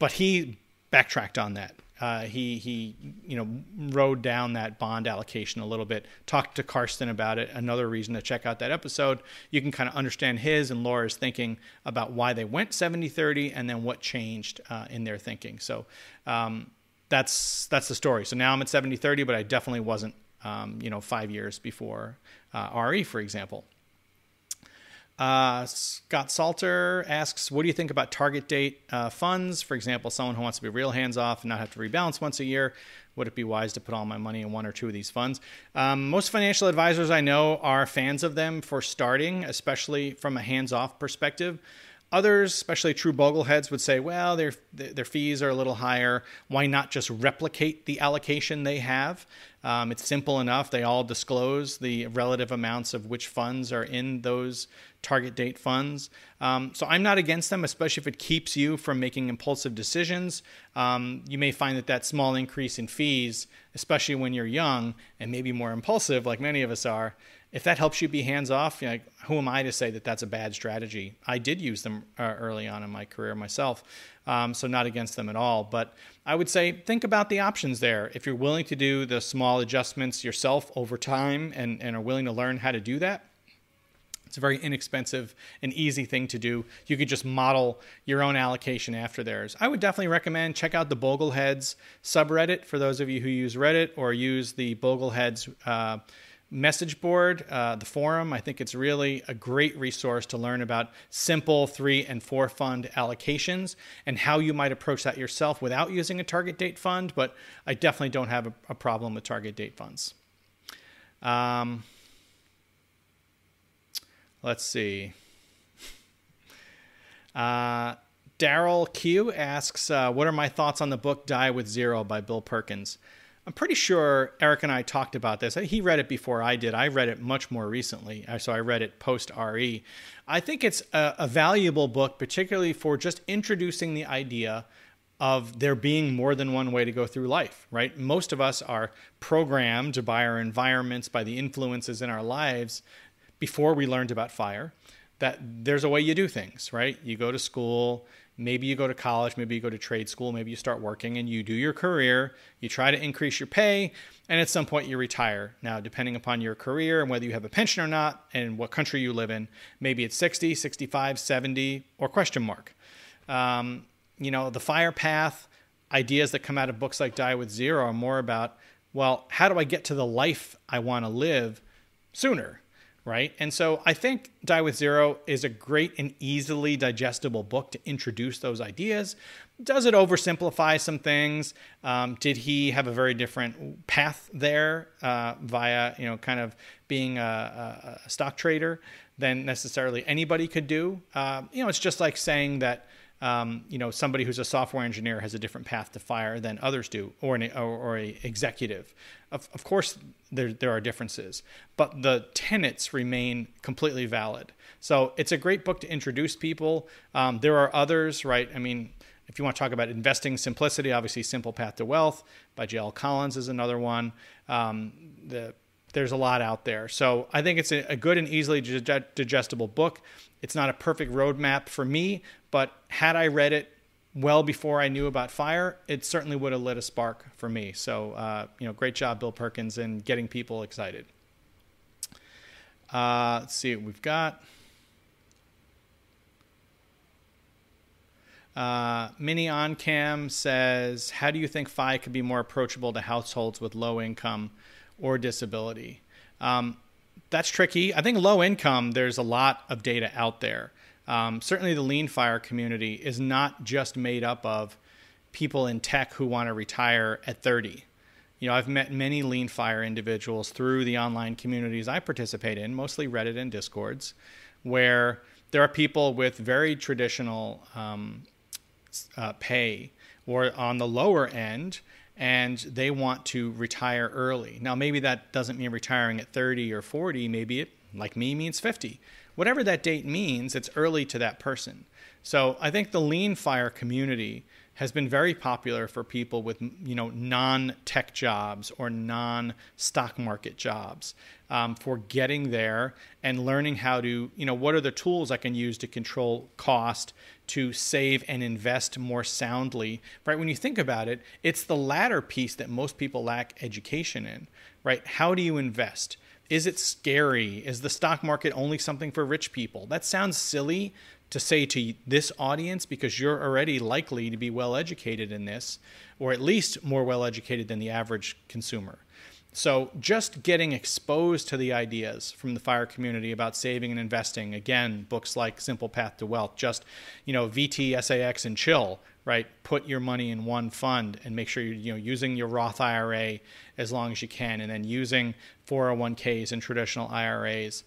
but he backtracked on that. Uh, he he you know rode down that bond allocation a little bit. Talked to Karsten about it. Another reason to check out that episode. You can kind of understand his and Laura's thinking about why they went 70-30 and then what changed uh, in their thinking. So um, that's that's the story. So now I'm at 70-30, but I definitely wasn't um, you know five years before RE, for example. Uh, Scott Salter asks, "What do you think about target date uh, funds? For example, someone who wants to be real hands off and not have to rebalance once a year. Would it be wise to put all my money in one or two of these funds?" Um, most financial advisors I know are fans of them for starting, especially from a hands off perspective. Others, especially true bogleheads, would say, well, their their fees are a little higher. Why not just replicate the allocation they have? Um, it's simple enough. They all disclose the relative amounts of which funds are in those target date funds. Um, so I'm not against them, especially if it keeps you from making impulsive decisions. Um, you may find that that small increase in fees, especially when you're young and maybe more impulsive, like many of us are, if that helps you be hands off, you know, who am I to say that that's a bad strategy? I did use them uh, early on in my career myself, um, so not against them at all. But I would say think about the options there. If you're willing to do the small adjustments yourself over time and, and are willing to learn how to do that, it's a very inexpensive and easy thing to do. You could just model your own allocation after theirs. I would definitely recommend check out the Bogleheads subreddit for those of you who use Reddit or use the Bogleheads. Uh, message board, uh, the forum. I think it's really a great resource to learn about simple three and four fund allocations and how you might approach that yourself without using a target date fund. But I definitely don't have a, a problem with target date funds. Um, let's see. Uh, Daryl Q asks, uh, "What are my thoughts on the book Die with Zero by Bill Perkins?" I'm pretty sure Eric and I talked about this. He read it before I did. I read it much more recently, so I read it post RE. I think it's a, a valuable book, particularly for just introducing the idea of there being more than one way to go through life, right? Most of us are programmed by our environments, by the influences in our lives before we learned about fire, that there's a way you do things, right? You go to school, maybe you go to college, maybe you go to trade school, maybe you start working and you do your career, you try to increase your pay, and at some point you retire. Now, depending upon your career and whether you have a pension or not and what country you live in, maybe it's 60, 65, 70 or question mark. Um, you know, the fire path ideas that come out of books like Die with Zero are more about, well, how do I get to the life I want to live sooner? Right. And so I think Die with Zero is a great and easily digestible book to introduce those ideas. Does it oversimplify some things? Um, did he have a very different path there uh, via, you know, kind of being a, a, stock trader than necessarily anybody could do? Uh, you know, it's just like saying that um, you know, somebody who's a software engineer has a different path to fire than others do, or an or, or a executive. Of, of course, there there are differences, but the tenets remain completely valid. So it's a great book to introduce people. Um, there are others, right? I mean, if you want to talk about investing simplicity, obviously, Simple Path to Wealth by J.L. Collins is another one. Um, the there's a lot out there. So I think it's a, good and easily digestible book. It's not a perfect roadmap for me, but had I read it well before I knew about fire, it certainly would have lit a spark for me. So, uh, you know, great job, Bill Perkins, in getting people excited. Uh, let's see what we've got. Uh, Mini on cam says, "How do you think FI could be more approachable to households with low income or disability?" Um, that's tricky. I think low income. There's a lot of data out there. Um, certainly, the lean fire community is not just made up of people in tech who want to retire at 30. You know, I've met many lean fire individuals through the online communities I participate in, mostly Reddit and Discords, where there are people with very traditional um, uh, pay or on the lower end and they want to retire early. Now, maybe that doesn't mean retiring at 30 or 40. Maybe it, like me, means 50 whatever that date means, it's early to that person. So I think the lean fire community has been very popular for people with you know non-tech jobs or non-stock market jobs um, for getting there and learning how to you know what are the tools I can use to control cost to save and invest more soundly right when you think about it it's the latter piece that most people lack education in right how do you invest is it scary? Is the stock market only something for rich people? That sounds silly to say to this audience because you're already likely to be well educated in this, or at least more well educated than the average consumer. So, just getting exposed to the ideas from the fire community about saving and investing, again, books like Simple Path to Wealth, just, you know, VTSAX, and Chill, right? Put your money in one fund and make sure you're, you know, using your Roth IRA as long as you can, and then using 401ks and traditional IRAs.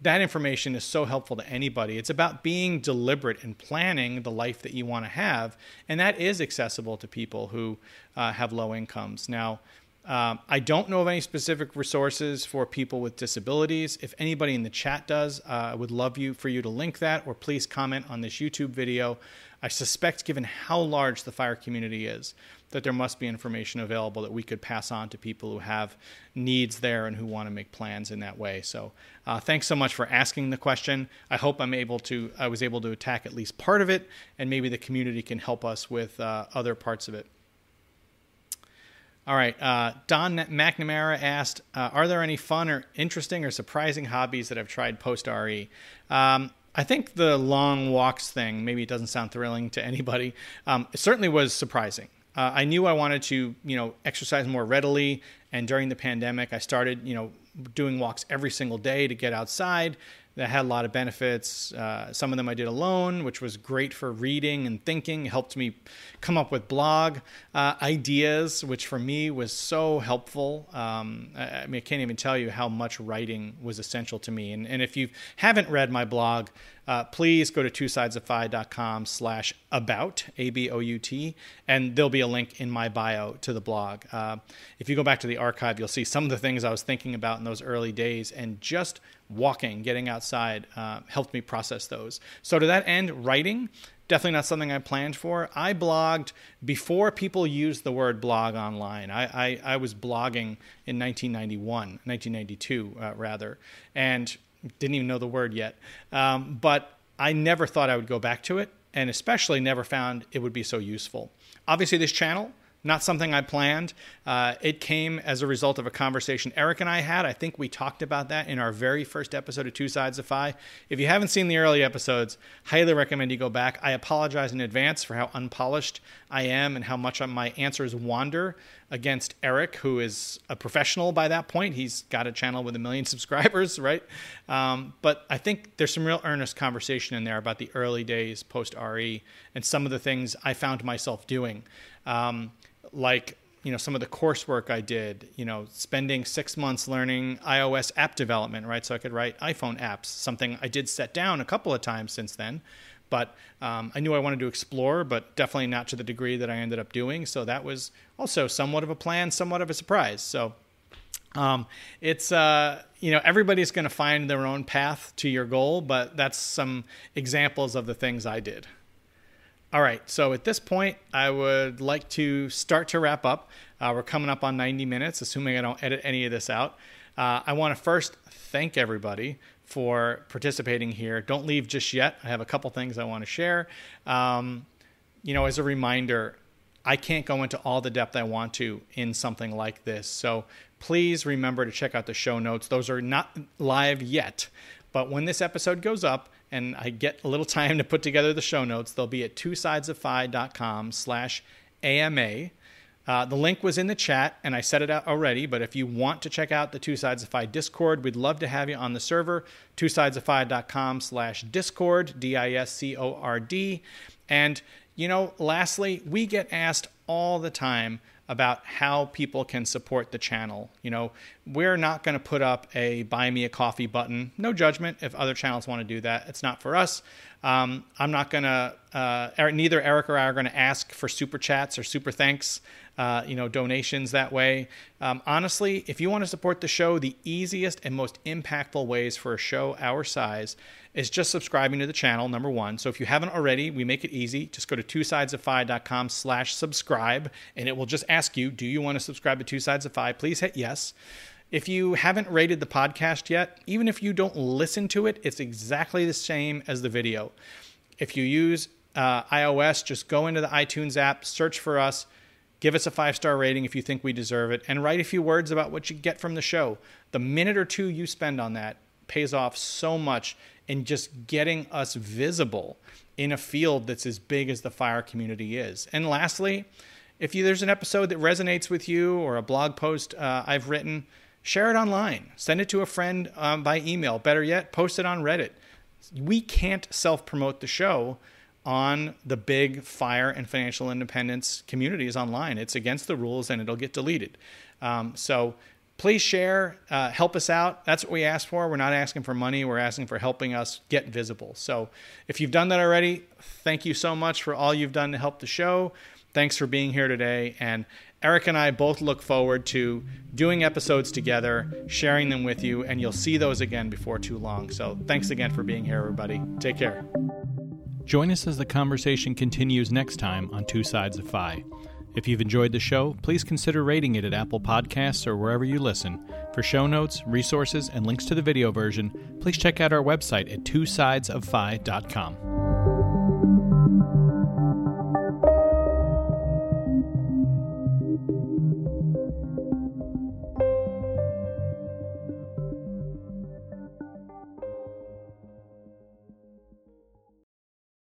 That information is so helpful to anybody. It's about being deliberate and planning the life that you want to have, and that is accessible to people who uh, have low incomes. Now, um, I don't know of any specific resources for people with disabilities. If anybody in the chat does, uh, I would love you for you to link that, or please comment on this YouTube video. I suspect, given how large the fire community is, that there must be information available that we could pass on to people who have needs there and who want to make plans in that way. So, uh, thanks so much for asking the question. I hope I'm able to. I was able to attack at least part of it, and maybe the community can help us with uh, other parts of it. All right. Uh, Don McNamara asked, uh, "Are there any fun or interesting or surprising hobbies that I've tried post RE?" Um, I think the long walks thing. Maybe it doesn't sound thrilling to anybody. Um, it certainly was surprising. Uh, I knew I wanted to, you know, exercise more readily, and during the pandemic, I started, you know, doing walks every single day to get outside that had a lot of benefits. Uh, some of them I did alone, which was great for reading and thinking. It helped me come up with blog uh, ideas, which for me was so helpful. Um, I, I, mean, I can't even tell you how much writing was essential to me. And, and if you haven't read my blog, uh, please go to twosidesoffi.com slash about, A-B-O-U-T, and there'll be a link in my bio to the blog. Uh, if you go back to the archive, you'll see some of the things I was thinking about in those early days and just – walking, getting outside uh, helped me process those. So, to that end, writing, definitely not something I planned for. I blogged before people used the word blog online. I, I, I was blogging in 1991, 1992, uh, rather, and didn't even know the word yet. Um, but I never thought I would go back to it, and especially never found it would be so useful. Obviously, this channel not something I planned. Uh, it came as a result of a conversation Eric and I had. I think we talked about that in our very first episode of Two Sides of FI. If you haven't seen the early episodes, highly recommend you go back. I apologize in advance for how unpolished I am and how much my answers wander against Eric, who is a professional by that point. He's got a channel with a million subscribers, right? Um, but I think there's some real earnest conversation in there about the early days post RE and some of the things I found myself doing, um, like you know some of the coursework I did. You know, spending six months learning iOS app development, right? So I could write iPhone apps. Something I did set down a couple of times since then but um, I knew I wanted to explore, but definitely not to the degree that I ended up doing. So that was also somewhat of a plan, somewhat of a surprise. So um, it's uh, you know everybody's going to find their own path to your goal, but that's some examples of the things I did. All right, so at this point, I would like to start to wrap up. Uh, we're coming up on 90 minutes, assuming I don't edit any of this out. Uh, I want to first thank everybody for participating here. Don't leave just yet. I have a couple things I want to share. Um, you know, as a reminder, I can't go into all the depth I want to in something like this. So please remember to check out the show notes. Those are not live yet, but when this episode goes up and I get a little time to put together the show notes, they'll be at two sidesoffi.com slash AMA. Uh, the link was in the chat, and I set it out already. But if you want to check out the Two Sides of FI Discord, we'd love to have you on the server. TwoSidesOfFi.com slash Discord, D-I-S-C-O-R-D. And, you know, lastly, we get asked all the time about how people can support the channel. You know, we're not going to put up a buy me a coffee button. No judgment if other channels want to do that. It's not for us. Um, I'm not going to, uh, neither Eric or I are going to ask for super chats or super thanks uh, you know, donations that way. Um, honestly, if you want to support the show, the easiest and most impactful ways for a show our size is just subscribing to the channel, number one. So if you haven't already, we make it easy. Just go to twosidesoffi.com slash subscribe, and it will just ask you, do you want to subscribe to Two Sides of FI? Please hit yes. If you haven't rated the podcast yet, even if you don't listen to it, it's exactly the same as the video. If you use uh, iOS, just go into the iTunes app, search for us, Give us a five star rating if you think we deserve it, and write a few words about what you get from the show. The minute or two you spend on that pays off so much in just getting us visible in a field that's as big as the fire community is. And lastly, if you, there's an episode that resonates with you or a blog post uh, I've written, share it online. Send it to a friend um, by email. Better yet, post it on Reddit. We can't self promote the show on the big fire and financial independence communities online. It's against the rules and it'll get deleted. Um, so please share, uh, help us out. That's what we ask for. We're not asking for money, we're asking for helping us get visible. So if you've done that already, thank you so much for all you've done to help the show. Thanks for being here today. And Eric and I both look forward to doing episodes together, sharing them with you, and you'll see those again before too long. So thanks again for being here, everybody. Take care. Join us as the conversation continues next time on Two Sides of FI. If you've enjoyed the show, please consider rating it at Apple Podcasts or wherever you listen. For show notes, resources, and links to the video version, please check out our website at twosidesoffi.com.